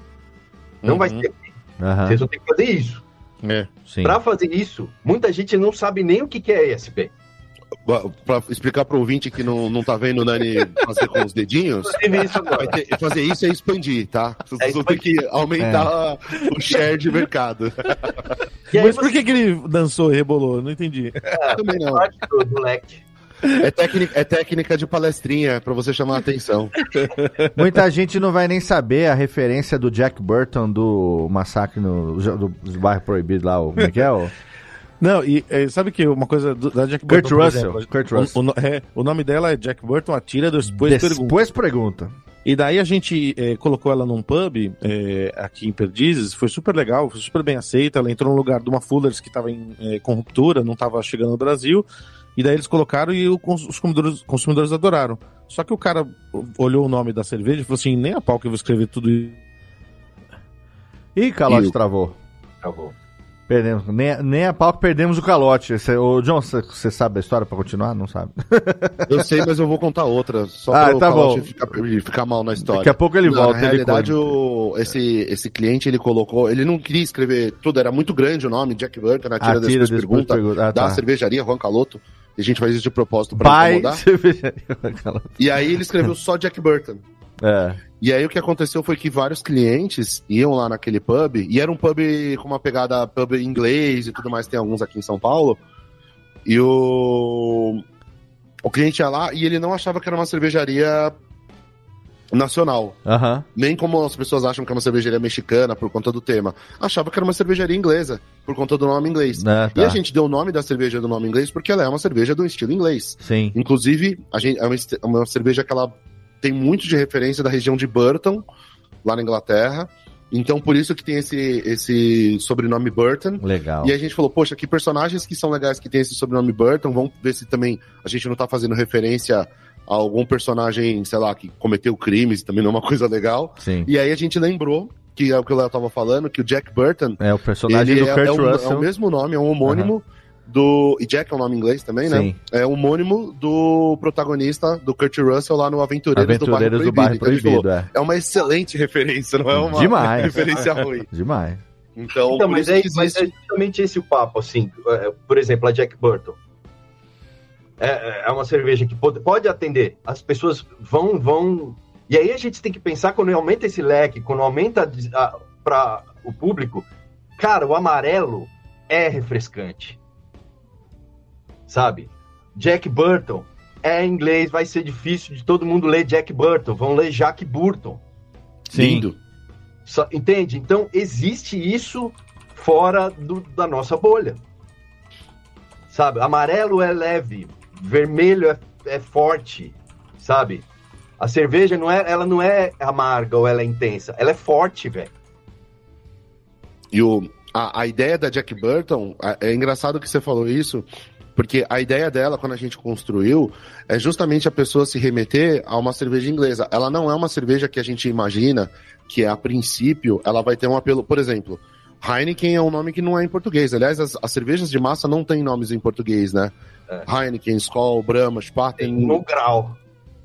Não Uhum. vai ser aqui. Aham. Vocês vão ter que fazer isso. É. Sim. Pra fazer isso, muita gente não sabe nem o que que é ESP. Pra explicar pro ouvinte que não, não tá vendo o Nani fazer com os dedinhos, ter- fazer isso é expandir, tá? Vocês É vão ter que aumentar o share de mercado. E aí Mas por você que, que ele dançou e rebolou? Não entendi. Também não. do, leque. É técnica, é técnica de palestrinha pra você chamar a atenção. Muita gente não vai nem saber a referência do Jack Burton do massacre no do, do bairro proibido lá, o como é que é? O Não, e é, sabe que uma coisa do- da Jack Kurt Burton, Russell, exemplo, Kurt o- Russell. O, no- é, o nome dela é Jack Burton, atira, depois pergunta. Depois pergunta. E daí a gente eh, colocou ela num pub eh, aqui em Perdizes, foi super legal, foi super bem aceita. Ela entrou no lugar de uma Fuller's que estava em eh, com ruptura, não estava chegando no Brasil. E daí eles colocaram e o cons- os consumidores, consumidores adoraram. Só que o cara olhou o nome da cerveja e falou assim: nem a pau que eu vou escrever tudo isso. Ih, calote o- travou. Perdemos. Nem, nem a pau que perdemos o calote. Cê, ô, John, você sabe a história pra continuar? Não sabe. [LAUGHS] Eu sei, mas eu vou contar outra, só Ah, pra tá bom. ficar, ficar mal na história. Daqui a pouco ele Não, volta. Na realidade, o, esse, esse cliente, ele colocou... Ele não queria escrever tudo, era muito grande o nome, Jack Burton, na tira Ah, das tira depois perguntas, pergunta. Ah, da tá. cervejaria Juan Caloto. E a gente faz isso de propósito pra Pai, incomodar. cervejaria. E aí ele escreveu só Jack Burton. É. E aí o que aconteceu foi que vários clientes iam lá naquele pub, e era um pub com uma pegada pub inglês e tudo mais, tem alguns aqui em São Paulo. E o o cliente ia lá e ele não achava que era uma cervejaria nacional, Aham. nem como as pessoas acham que é uma cervejaria mexicana por conta do tema. Achava que era uma cervejaria inglesa por conta do nome inglês. É, E a tá. gente deu o nome da cerveja do nome inglês porque ela é uma cerveja do estilo inglês. Sim. Inclusive, a gente, é uma, este- uma cerveja que ela tem muito de referência da região de Burton, lá na Inglaterra. Então, por isso que tem esse, esse sobrenome Burton. Legal. E a gente falou, poxa, que personagens que são legais que tem esse sobrenome Burton. Vamos ver se também a gente não tá fazendo referência a algum personagem, sei lá, que cometeu crimes, também não é uma [LAUGHS] coisa legal. Sim. E aí a gente lembrou, que é o que o Léo tava falando, que o Jack Burton, É o personagem do é, Kurt é o, é Russell. o mesmo nome, é um homônimo do... E Jack é um nome em inglês também, né? Sim. é homônimo do protagonista do Kurt Russell lá no Aventureiros, Aventureiros do do Bairro Bairro Proibido. Então, ele Proibido, falou, é. é uma excelente referência, não é uma Demais. referência [LAUGHS] ruim. Demais. Então, Então, por mas é, que mas é existe... justamente esse o papo, assim. É, Por exemplo, a Jack Burton. É, é uma cerveja que pode, pode atender. As pessoas vão, vão. E aí a gente tem que pensar quando aumenta esse leque, quando aumenta para o público. Cara, o amarelo é refrescante. Sabe? Jack Burton é inglês, vai ser difícil de todo mundo ler Jack Burton. Vão ler Jack Burton. Sim. Lindo. Só- entende? Então existe isso fora do- da nossa bolha. Sabe? Amarelo é leve, vermelho é, é forte, sabe? A cerveja não é, ela não é amarga ou ela é intensa, ela é forte, velho. E o, a, a ideia da Jack Burton, a- é engraçado que você falou isso, porque a ideia dela, quando a gente construiu, é justamente a pessoa se remeter a uma cerveja inglesa. Ela não é uma cerveja que a gente imagina que, a princípio, ela vai ter um apelo. Por exemplo, Heineken é um nome que não é em português. Aliás, as, as cervejas de massa não têm nomes em português, né? Heineken, Skol, Brahma, Spaten... No grau.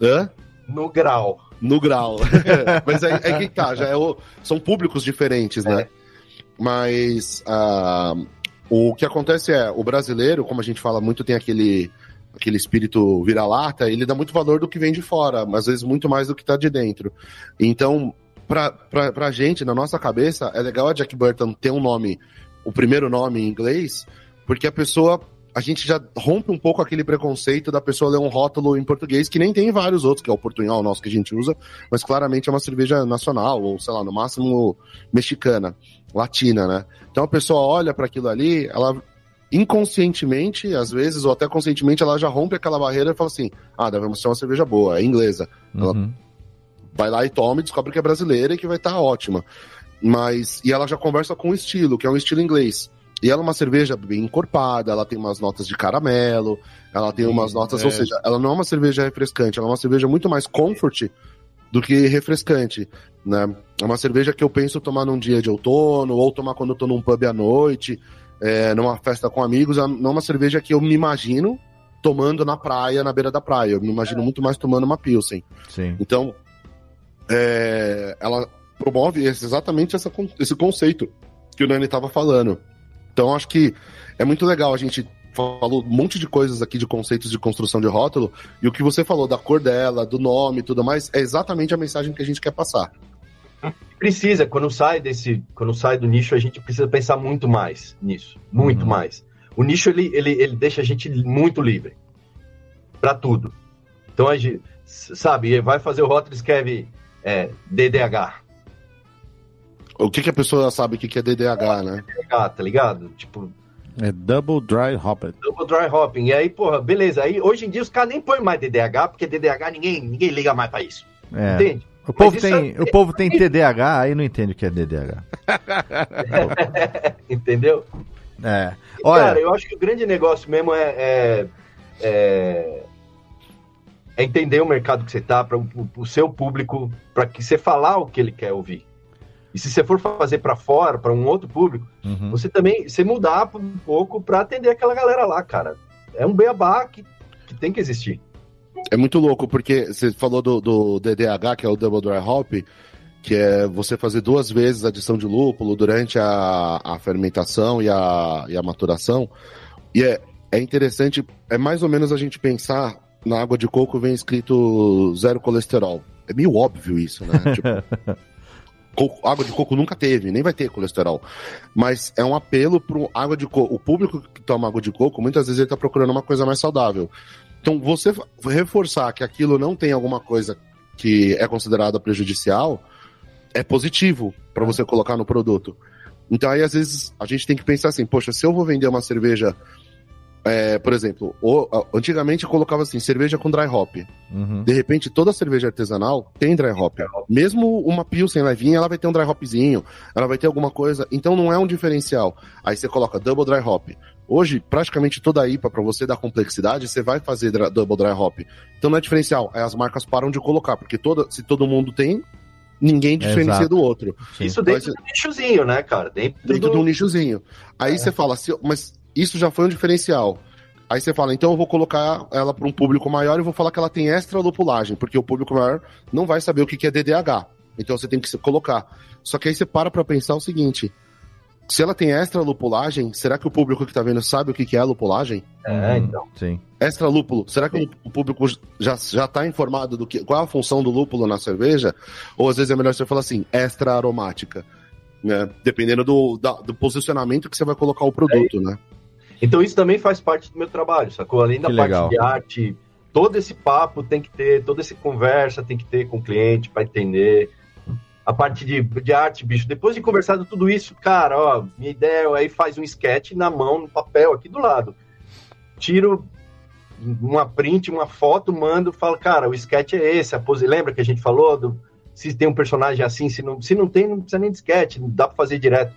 Hã? No grau. No grau. [LAUGHS] Mas é, é que tá, já é o- são públicos diferentes, né? Mas ah, o que acontece é, o brasileiro, como a gente fala muito, tem aquele, aquele espírito vira-lata, ele dá muito valor do que vem de fora, às vezes muito mais do que tá de dentro. Então, pra, pra, pra gente, na nossa cabeça, é legal a Jack Burton ter um nome, o primeiro nome em inglês, Porque a pessoa a gente já rompe um pouco aquele preconceito da pessoa ler um rótulo em português, que nem tem vários outros, que é o portunhol nosso que a gente usa, mas claramente é uma cerveja nacional, ou sei lá, no máximo mexicana, latina, né? Então a pessoa olha para aquilo ali, ela inconscientemente, às vezes, ou até conscientemente, ela já rompe aquela barreira e fala assim: ah, deve ser uma cerveja boa, é inglesa. Uhum. Ela vai lá e toma e descobre que é brasileira e que vai estar tá ótima. Mas, e ela já conversa com o estilo, que é um estilo inglês. E ela é uma cerveja bem encorpada, ela tem umas notas de caramelo, ela tem umas notas, é. ou seja, ela não é uma cerveja refrescante, ela é uma cerveja muito mais comfort do que refrescante, né? É uma cerveja que eu penso tomar num dia de outono, ou tomar quando eu tô num pub à noite, é, numa festa com amigos, não é uma cerveja que eu me imagino tomando na praia, na beira da praia. Eu me imagino é. muito mais tomando uma Pilsen. Sim. Então, é, ela promove exatamente essa, esse conceito que o Nani estava falando. Então acho que é muito legal a gente falou um monte de coisas aqui de conceitos de construção de rótulo, e o que você falou da cor dela, do nome e tudo mais, é exatamente a mensagem que a gente quer passar. Precisa, quando sai desse, quando sai do nicho, a gente precisa pensar muito mais nisso, muito uhum. mais. O nicho ele, ele, ele deixa a gente muito livre para tudo. Então a gente, sabe, vai fazer o rótulo escreve é, DDH. O que, que a pessoa sabe o que, que é DDH, né? DDH, tá ligado? Tipo. É Double Dry Hopping. Double Dry Hopping. E aí, porra, beleza. Aí, hoje em dia, os caras nem põem mais DDH, porque DDH ninguém, ninguém liga mais pra isso. É. Entende? O povo, tem, é... o povo tem TDAH, aí não entende o que é DDH. [LAUGHS] Entendeu? É. Olha... Cara, eu acho que o grande negócio mesmo é, é, é, é entender o mercado que você tá, para o seu público, para que você falar o que ele quer ouvir. E se você for fazer para fora, para um outro público, uhum. você também você mudar um pouco para atender aquela galera lá, cara. É um beabá que, que tem que existir. É muito louco, porque você falou do, do DDH, que é o Double Dry Hop, que é você fazer duas vezes a adição de lúpulo durante a, a fermentação e a, e a maturação. E é, é interessante, é mais ou menos a gente pensar na água de coco vem escrito zero colesterol. É meio óbvio isso, né? [LAUGHS] tipo, coco, água de coco nunca teve, nem vai ter colesterol. Mas é um apelo para água de coco. O público que toma água de coco, muitas vezes ele está procurando uma coisa mais saudável. Então, você reforçar que aquilo não tem alguma coisa que é considerada prejudicial é positivo para você colocar no produto. Então, aí, às vezes, a gente tem que pensar assim: poxa, se eu vou vender uma cerveja é, por exemplo, o, antigamente colocava assim, cerveja com dry hop. Uhum. De repente, toda cerveja artesanal tem dry hop. Mesmo uma Pilsen levinha, ela vai ter um dry hopzinho, ela vai ter alguma coisa. Então não é um diferencial. Aí você coloca double dry hop. Hoje, praticamente toda a IPA, para você dar complexidade, você vai fazer double dry hop. Então não é diferencial. Aí as marcas param de colocar, porque toda, se todo mundo tem, ninguém diferencia do outro. Isso dentro do nichozinho, né, cara? Dentro, dentro do... de um nichozinho. Aí é. você fala, se, mas isso já foi um diferencial. Aí você fala, então eu vou colocar ela para um público maior e vou falar que ela tem extra lupulagem, porque o público maior não vai saber o que é DDH. Então você tem que colocar. Só que aí você para para pensar o seguinte: se ela tem extra lupulagem, será que o público que tá vendo sabe o que é a lupulagem? É, então. Sim. Extra lúpulo. Será que o público já, já tá informado do que qual é a função do lúpulo na cerveja? Ou às vezes é melhor você falar assim, extra aromática. Né? Dependendo do, da, do posicionamento que você vai colocar o produto, é. né? Então isso também faz parte do meu trabalho, sacou? Além da que parte legal. de arte, todo esse papo tem que ter, toda essa conversa tem que ter com o cliente para entender. A parte de, de arte, bicho, depois de conversado tudo isso, cara, ó, minha ideia é aí faz um sketch na mão, no papel, aqui do lado. Tiro uma print, uma foto, mando, falo, cara, o sketch é esse, a pose, lembra que a gente falou do se tem um personagem assim, se não, se não tem, não precisa nem de sketch, dá para fazer direto.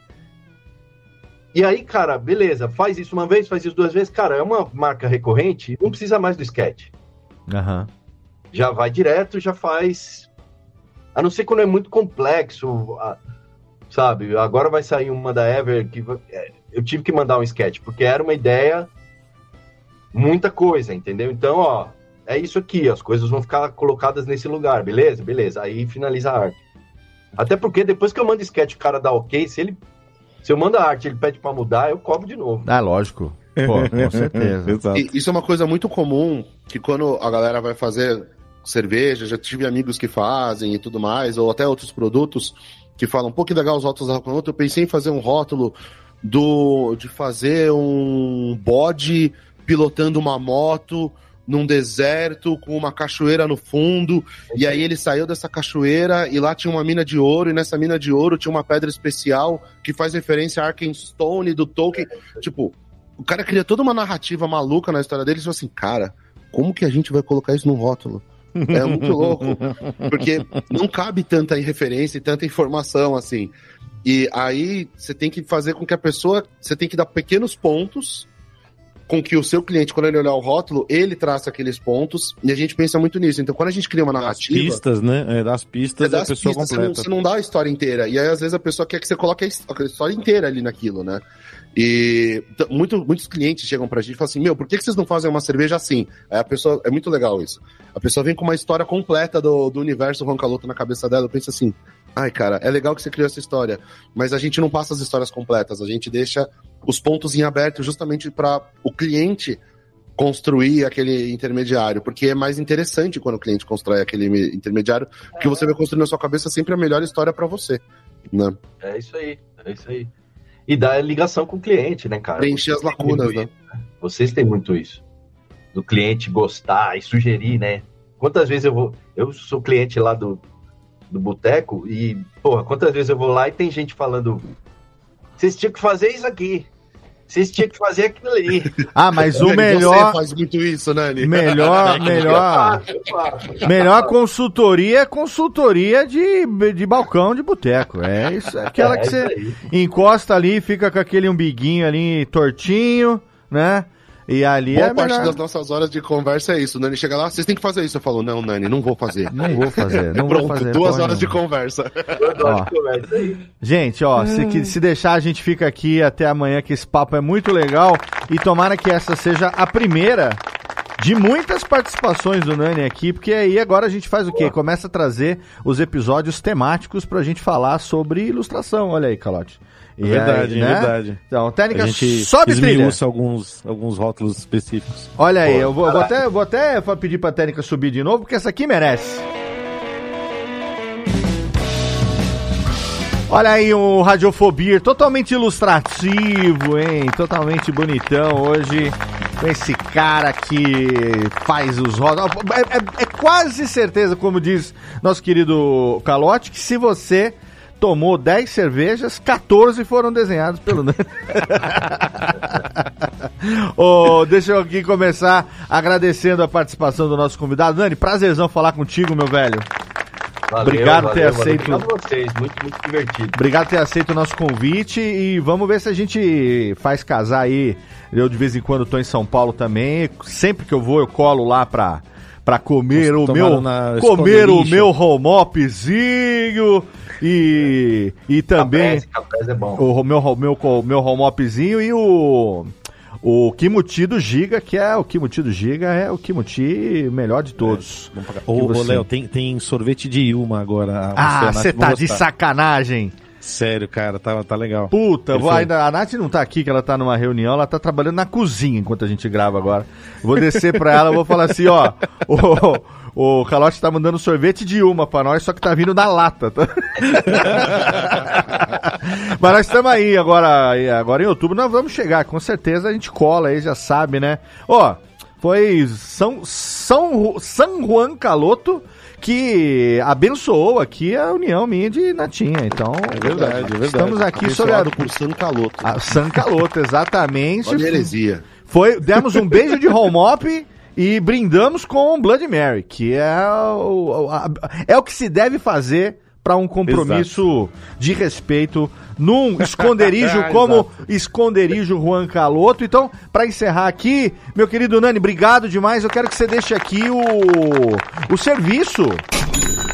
E aí, cara, beleza, faz isso uma vez, faz isso duas vezes, cara, é uma marca recorrente, não precisa mais do sketch. Uhum. Já vai direto, já faz. A não ser quando é muito complexo, sabe? Agora vai sair uma da Ever que é, eu tive que mandar um sketch, porque era uma ideia, muita coisa, entendeu? Então, ó, é isso aqui, as coisas vão ficar colocadas nesse lugar, beleza? Beleza, aí finaliza a arte. Até porque depois que eu mando sketch, o cara dá ok, se ele se eu mando a arte ele pede para mudar, eu cobro de novo. Ah, lógico. Pô, [LAUGHS] com certeza. E, isso é uma coisa muito comum, que quando a galera vai fazer cerveja, já tive amigos que fazem e tudo mais, ou até outros produtos que falam, pô, que legal os rótulos da Roconoto, eu pensei em fazer um rótulo do de fazer um bode pilotando uma moto num deserto com uma cachoeira no fundo, e aí ele saiu dessa cachoeira e lá tinha uma mina de ouro, e nessa mina de ouro tinha uma pedra especial que faz referência a Arkenstone do Tolkien. Tipo, o cara cria toda uma narrativa maluca na história dele e falou assim, cara, como que a gente vai colocar isso no rótulo? É muito [LAUGHS] louco, porque não cabe tanta referência e tanta informação assim. E aí você tem que fazer com que a pessoa, você tem que dar pequenos pontos com que o seu cliente, quando ele olhar o rótulo, ele traça aqueles pontos e a gente pensa muito nisso. Então, quando a gente cria uma narrativa. Das pistas, né? É, das pistas das a pessoa pistas, completa. Você não, você não dá a história inteira. E aí, às vezes, a pessoa quer que você coloque a história inteira ali naquilo, né? E muito, muitos clientes chegam pra gente e falam assim: Meu, por que vocês não fazem uma cerveja assim? Aí a pessoa, é muito legal isso. A pessoa vem com uma história completa do, do universo Roncaloto na cabeça dela. Eu penso assim: Ai, cara, é legal que você criou essa história, mas a gente não passa as histórias completas, a gente deixa os pontos em aberto justamente para o cliente construir aquele intermediário, porque é mais interessante quando o cliente constrói aquele intermediário, porque você vai construir na sua cabeça sempre a melhor história para você, né? É isso aí, é isso aí. E dá ligação com o cliente, né, cara? Preencher as lacunas, né? Vocês têm muito isso. Do cliente gostar e sugerir, né? Quantas vezes eu vou. Eu sou cliente lá do, do boteco e, porra, quantas vezes eu vou lá e tem gente falando. Vocês tinham que fazer isso aqui. Vocês tinham que fazer aquilo ali. [LAUGHS] Ah, mas o melhor. Você faz muito isso, Nani. Melhor, [LAUGHS] melhor. Melhor consultoria é consultoria de, de balcão de boteco. É isso, é aquela É que você encosta ali, fica com aquele umbiguinho ali tortinho, né? E ali Boa é parte melhor. das nossas horas de conversa é isso. O Nani chega lá, vocês têm que fazer isso. Eu falo, não, Nani, não vou fazer. Não vou fazer, não Pronto, vou fazer. duas horas de conversa. Ó. Conversa aí. Gente, ó, se, que- se deixar a gente fica aqui até amanhã, que esse papo é muito legal. E tomara que essa seja a primeira de muitas participações do Nani aqui, porque aí agora a gente faz o quê? Começa a trazer os episódios temáticos pra gente falar sobre ilustração. Olha aí, Calote. É verdade, aí, é né? verdade. Então, técnica sobe trilha. alguns, alguns rótulos específicos. Olha aí, Pô, eu vou, vou até, vou até pedir pra técnica subir de novo, porque essa aqui merece. Olha aí o Radiofobia, totalmente ilustrativo, hein? Totalmente bonitão hoje. Com esse cara que faz os rótulos. É, é- é quase certeza, como diz nosso querido Calote, que se você tomou 10 cervejas, 14 foram desenhados pelo Nani. [LAUGHS] Ô, deixa eu aqui começar agradecendo a participação do nosso convidado. Nani, prazerzão falar contigo, meu velho. Valeu, Obrigado por ter valeu, valeu. aceito. Obrigado a vocês, muito, muito divertido. Obrigado por ter aceito o nosso convite e vamos ver se a gente faz casar aí. Eu de vez em quando tô em São Paulo também. Sempre que eu vou, eu colo lá pra, pra comer Vocês o meu. na Comer o meu homopzinho e, e também Caprese, Caprese é bom. o meu, meu, meu homopzinho e o. O Kimuti do Giga, que é o Kimuti do Giga, é o Kimuti melhor de todos. Ô, Que ô, Léo, tem, tem sorvete de Ilma agora. Ah, você tá de gostar. sacanagem. Sério, cara, tá, tá legal. Puta, vou, ainda, a Nath não tá aqui, que ela tá numa reunião, ela tá trabalhando na cozinha enquanto a gente grava agora. Vou descer pra ela, vou falar assim, ó, [LAUGHS] o, o Calote tá mandando sorvete de uma pra nós, só que tá vindo da lata, tá? [LAUGHS] Mas nós estamos aí agora, agora em outubro, nós vamos chegar, com certeza a gente cola aí, já sabe, né? Ó, foi São, São, São Juan Caloto que abençoou aqui a união minha de Natinha, então... É verdade, é verdade. Estamos aqui sobre a... Por San Caloto. a San Caloto, exatamente. Olha heresia. Foi, demos um beijo de home op e brindamos com Blood Mary, que é o, a- é o que se deve fazer para um compromisso de respeito num esconderijo [LAUGHS] como esconderijo Juan Caloto. Então, para encerrar aqui, meu querido Nani, obrigado demais. Eu quero que você deixe aqui o, o serviço.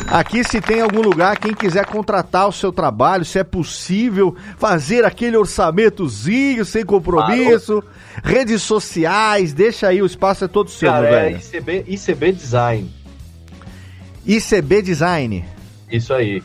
Aqui, se tem algum lugar, quem quiser contratar o seu trabalho, se é possível fazer aquele orçamentozinho sem compromisso, redes sociais, deixa aí, o espaço é todo seu, Cara, é velho. ICB, ICB Design. ICB Design. Isso aí.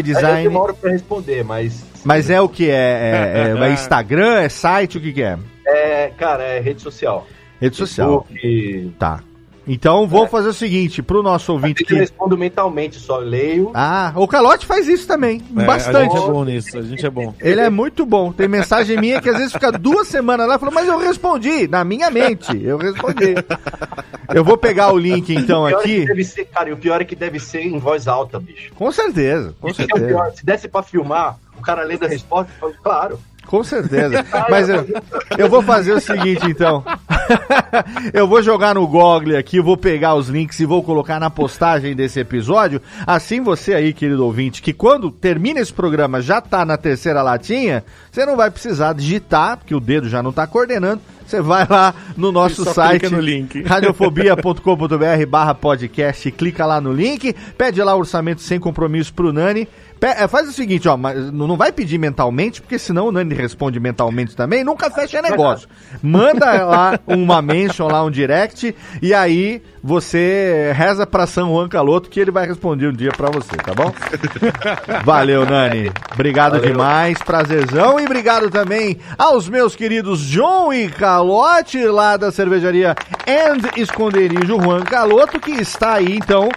Aí Eu Design. demoro pra responder, mas. Mas é o que? É, é, é- [LAUGHS] é Instagram? É site? O que, que é? É, cara, é rede social. Rede social. Facebook, Tá. Então vou fazer o seguinte, pro nosso ouvinte Eu que. respondo mentalmente, só leio. Ah, o Calote faz isso também. É, bastante. A gente é bom nisso, a gente é bom. Ele é muito bom. Tem mensagem minha que às vezes fica duas semanas lá e fala, mas eu respondi, na minha mente. Eu respondi. Eu vou pegar o link então é aqui. que deve ser, cara, e o pior é que deve ser em voz alta, bicho. Com certeza, com Isso que é o certeza. pior. Se desse pra filmar, o cara lendo a resposta, fala, claro. Com certeza. [LAUGHS] Mas eu, eu vou fazer o seguinte, então. [LAUGHS] eu vou jogar no Google aqui, vou pegar os links e vou colocar na postagem desse episódio. Assim você aí, querido ouvinte, que quando termina esse programa já tá na terceira latinha, você não vai precisar digitar, porque o dedo já não tá coordenando. Você vai lá no nosso Só site no link. [LAUGHS] radiofobia.com.br barra podcast, clica lá no link, pede lá o orçamento sem compromisso pro Nani. Pe- é, faz o seguinte, ó, mas não vai pedir mentalmente, porque senão o Nani responde mentalmente também, nunca fecha negócio. Manda lá uma mention, lá um direct, e aí você reza pra São Juan Caloto que ele vai responder um dia pra você, tá bom? [LAUGHS] Valeu, Nani. Obrigado demais, prazerzão. E obrigado também aos meus queridos John e Calote, lá da cervejaria And Esconderijo Juan Caloto, que está aí, então.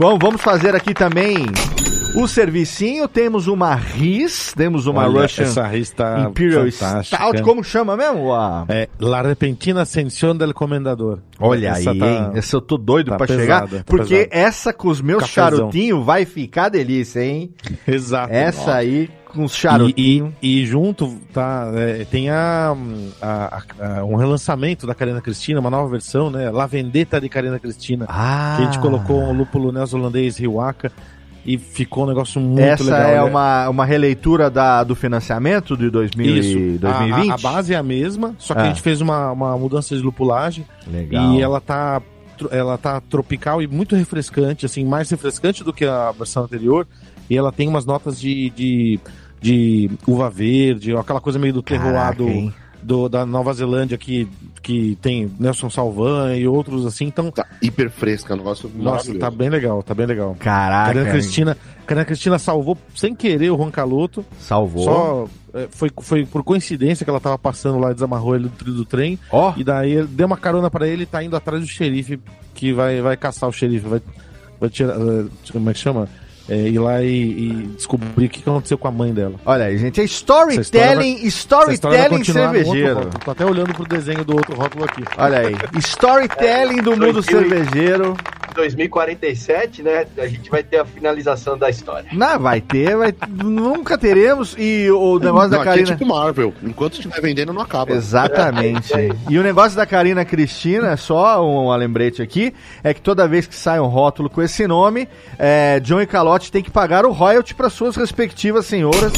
Bom, vamos fazer aqui também o servicinho. Temos uma RIS, temos uma Olha, Russian essa risa tá Imperial fantástica. Stout. Como chama mesmo? A... É, La Repentina Ascensión del Comendador. Olha Essa aí, tá- hein? Essa eu tô doido tá pra pesada, chegar. tá porque pesada. essa com os meus Cafezão. charutinhos vai ficar delícia, hein? [LAUGHS] Exato. Essa aí com os E, charutinhos. e, e junto tá, é, tem a, a- a- um relançamento da Karina Cristina, uma nova versão, né? La Vendetta de Karina Cristina. Ah, Que a gente colocou um lúpulo neozelandês Riwaka e ficou um negócio muito Essa legal. é né? uma, uma releitura da, do financiamento de 2000 Isso. e A- 2020? A, a base é a mesma, só que Ah. a gente fez uma, uma mudança de lupulagem Legal. e ela tá ela tá tropical e muito refrescante, assim, mais refrescante do que a versão anterior. E ela tem umas notas de, de, de uva verde, aquela coisa meio do Caraca, do, da Nova Zelândia que, que tem Nelson Salvan e outros assim. Então, Tá hiper fresca, negócio nossa, tá bem legal, tá bem legal. Caraca, Karina? Cristina, Karina Cristina salvou sem querer o Juan Caloto. salvou. Só é, foi, foi por coincidência que ela tava passando lá, desamarrou ele do trilho do trem. Ó, E daí ele deu uma carona pra ele e tá indo atrás do xerife que vai, vai caçar o xerife, vai, vai tirar. eh, Como é que chama? É, ir lá e, e descobrir o que aconteceu com a mãe dela. olha aí, gente, é storytelling, vai storytelling cervejeiro. Tô até olhando pro desenho do outro rótulo aqui. Olha aí, storytelling do [LAUGHS] mundo 2000 cervejeiro. Em 2047, né, a gente vai ter a finalização da história. Não, vai ter, vai, nunca teremos. E o negócio Não, da aqui é Karina. tipo Marvel. Enquanto estiver vendendo, não acaba. Exatamente. E o negócio da Karina Cristina, só um lembrete aqui, é que toda vez que sai um rótulo com esse nome, é, John e Calote tem que pagar o royalty para suas respectivas senhoras,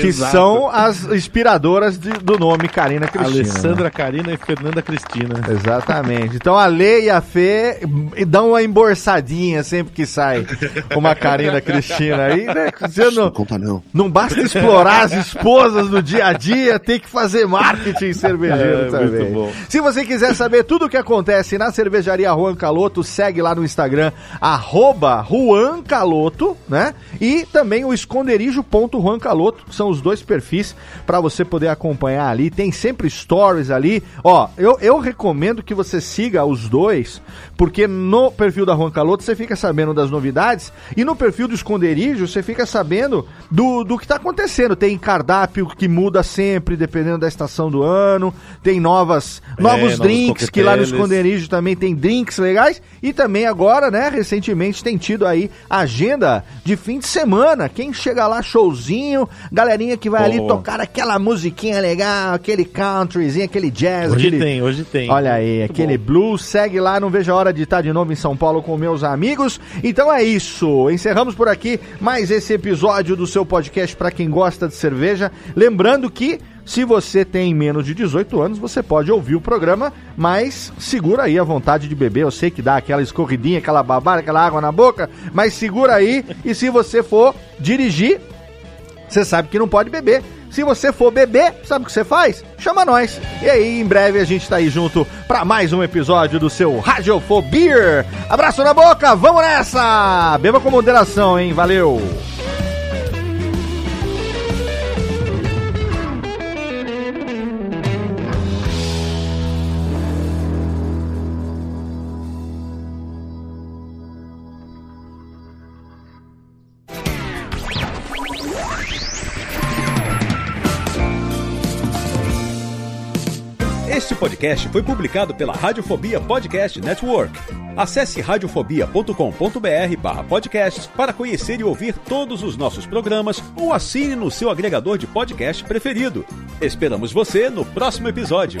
que Exato. são as inspiradoras de- do nome Karina Cristina. Alessandra Karina e Fernanda Cristina. Exatamente. Então a Lê e a Fê dão uma emborçadinha sempre que sai uma Karina Cristina aí, né? Você Não não, conta não. não basta explorar as esposas no dia a dia, tem que fazer marketing cervejeiro É, também. muito bom. Se você quiser saber tudo o que acontece na cervejaria Juan Caloto, segue lá no Instagram, arroba Juan Caloto, né? E também o esconderijo.juan Caloto, que são os dois perfis para você poder acompanhar ali. Tem sempre stories ali. Ó, eu, eu recomendo que você siga os dois, porque no perfil da Juan Caloto você fica sabendo das novidades e no perfil do Esconderijo você fica sabendo do, do que tá acontecendo. Tem cardápio que muda sempre, dependendo da estação do ano. Tem novas, novos novos drinks, que lá no. Esconderijo também tem drinks legais. E também agora, né, recentemente tem tido aí agenda de fim de semana. Quem chega lá, showzinho, galerinha que vai ali Boa. tocar aquela musiquinha legal, aquele countryzinho, aquele jazz, Hoje aquele... tem, hoje tem. Olha aí, Muito aquele bom. blues, segue lá, não vejo a hora de estar de novo em São Paulo com meus amigos. Então é isso, encerramos por aqui mais esse episódio do seu podcast para quem gosta de cerveja. Lembrando que se você tem menos de 18 anos, você pode ouvir o programa, mas segura aí a vontade de beber. Eu sei que dá aquela escorridinha, aquela babada, aquela água na boca, mas segura aí e se você for dirigir, você sabe que não pode beber. Se você for beber, sabe o que você faz? Chama nós. E aí, em breve a gente tá aí junto pra mais um episódio do seu Radiofobia. Abraço na boca, vamos nessa! Beba com moderação, hein? Valeu! Podcast foi publicado pela Radiofobia Podcast Network. Acesse radiofobia.com.br barra podcast para conhecer e ouvir todos os nossos programas ou assine no seu agregador de podcast preferido. Esperamos você no próximo episódio.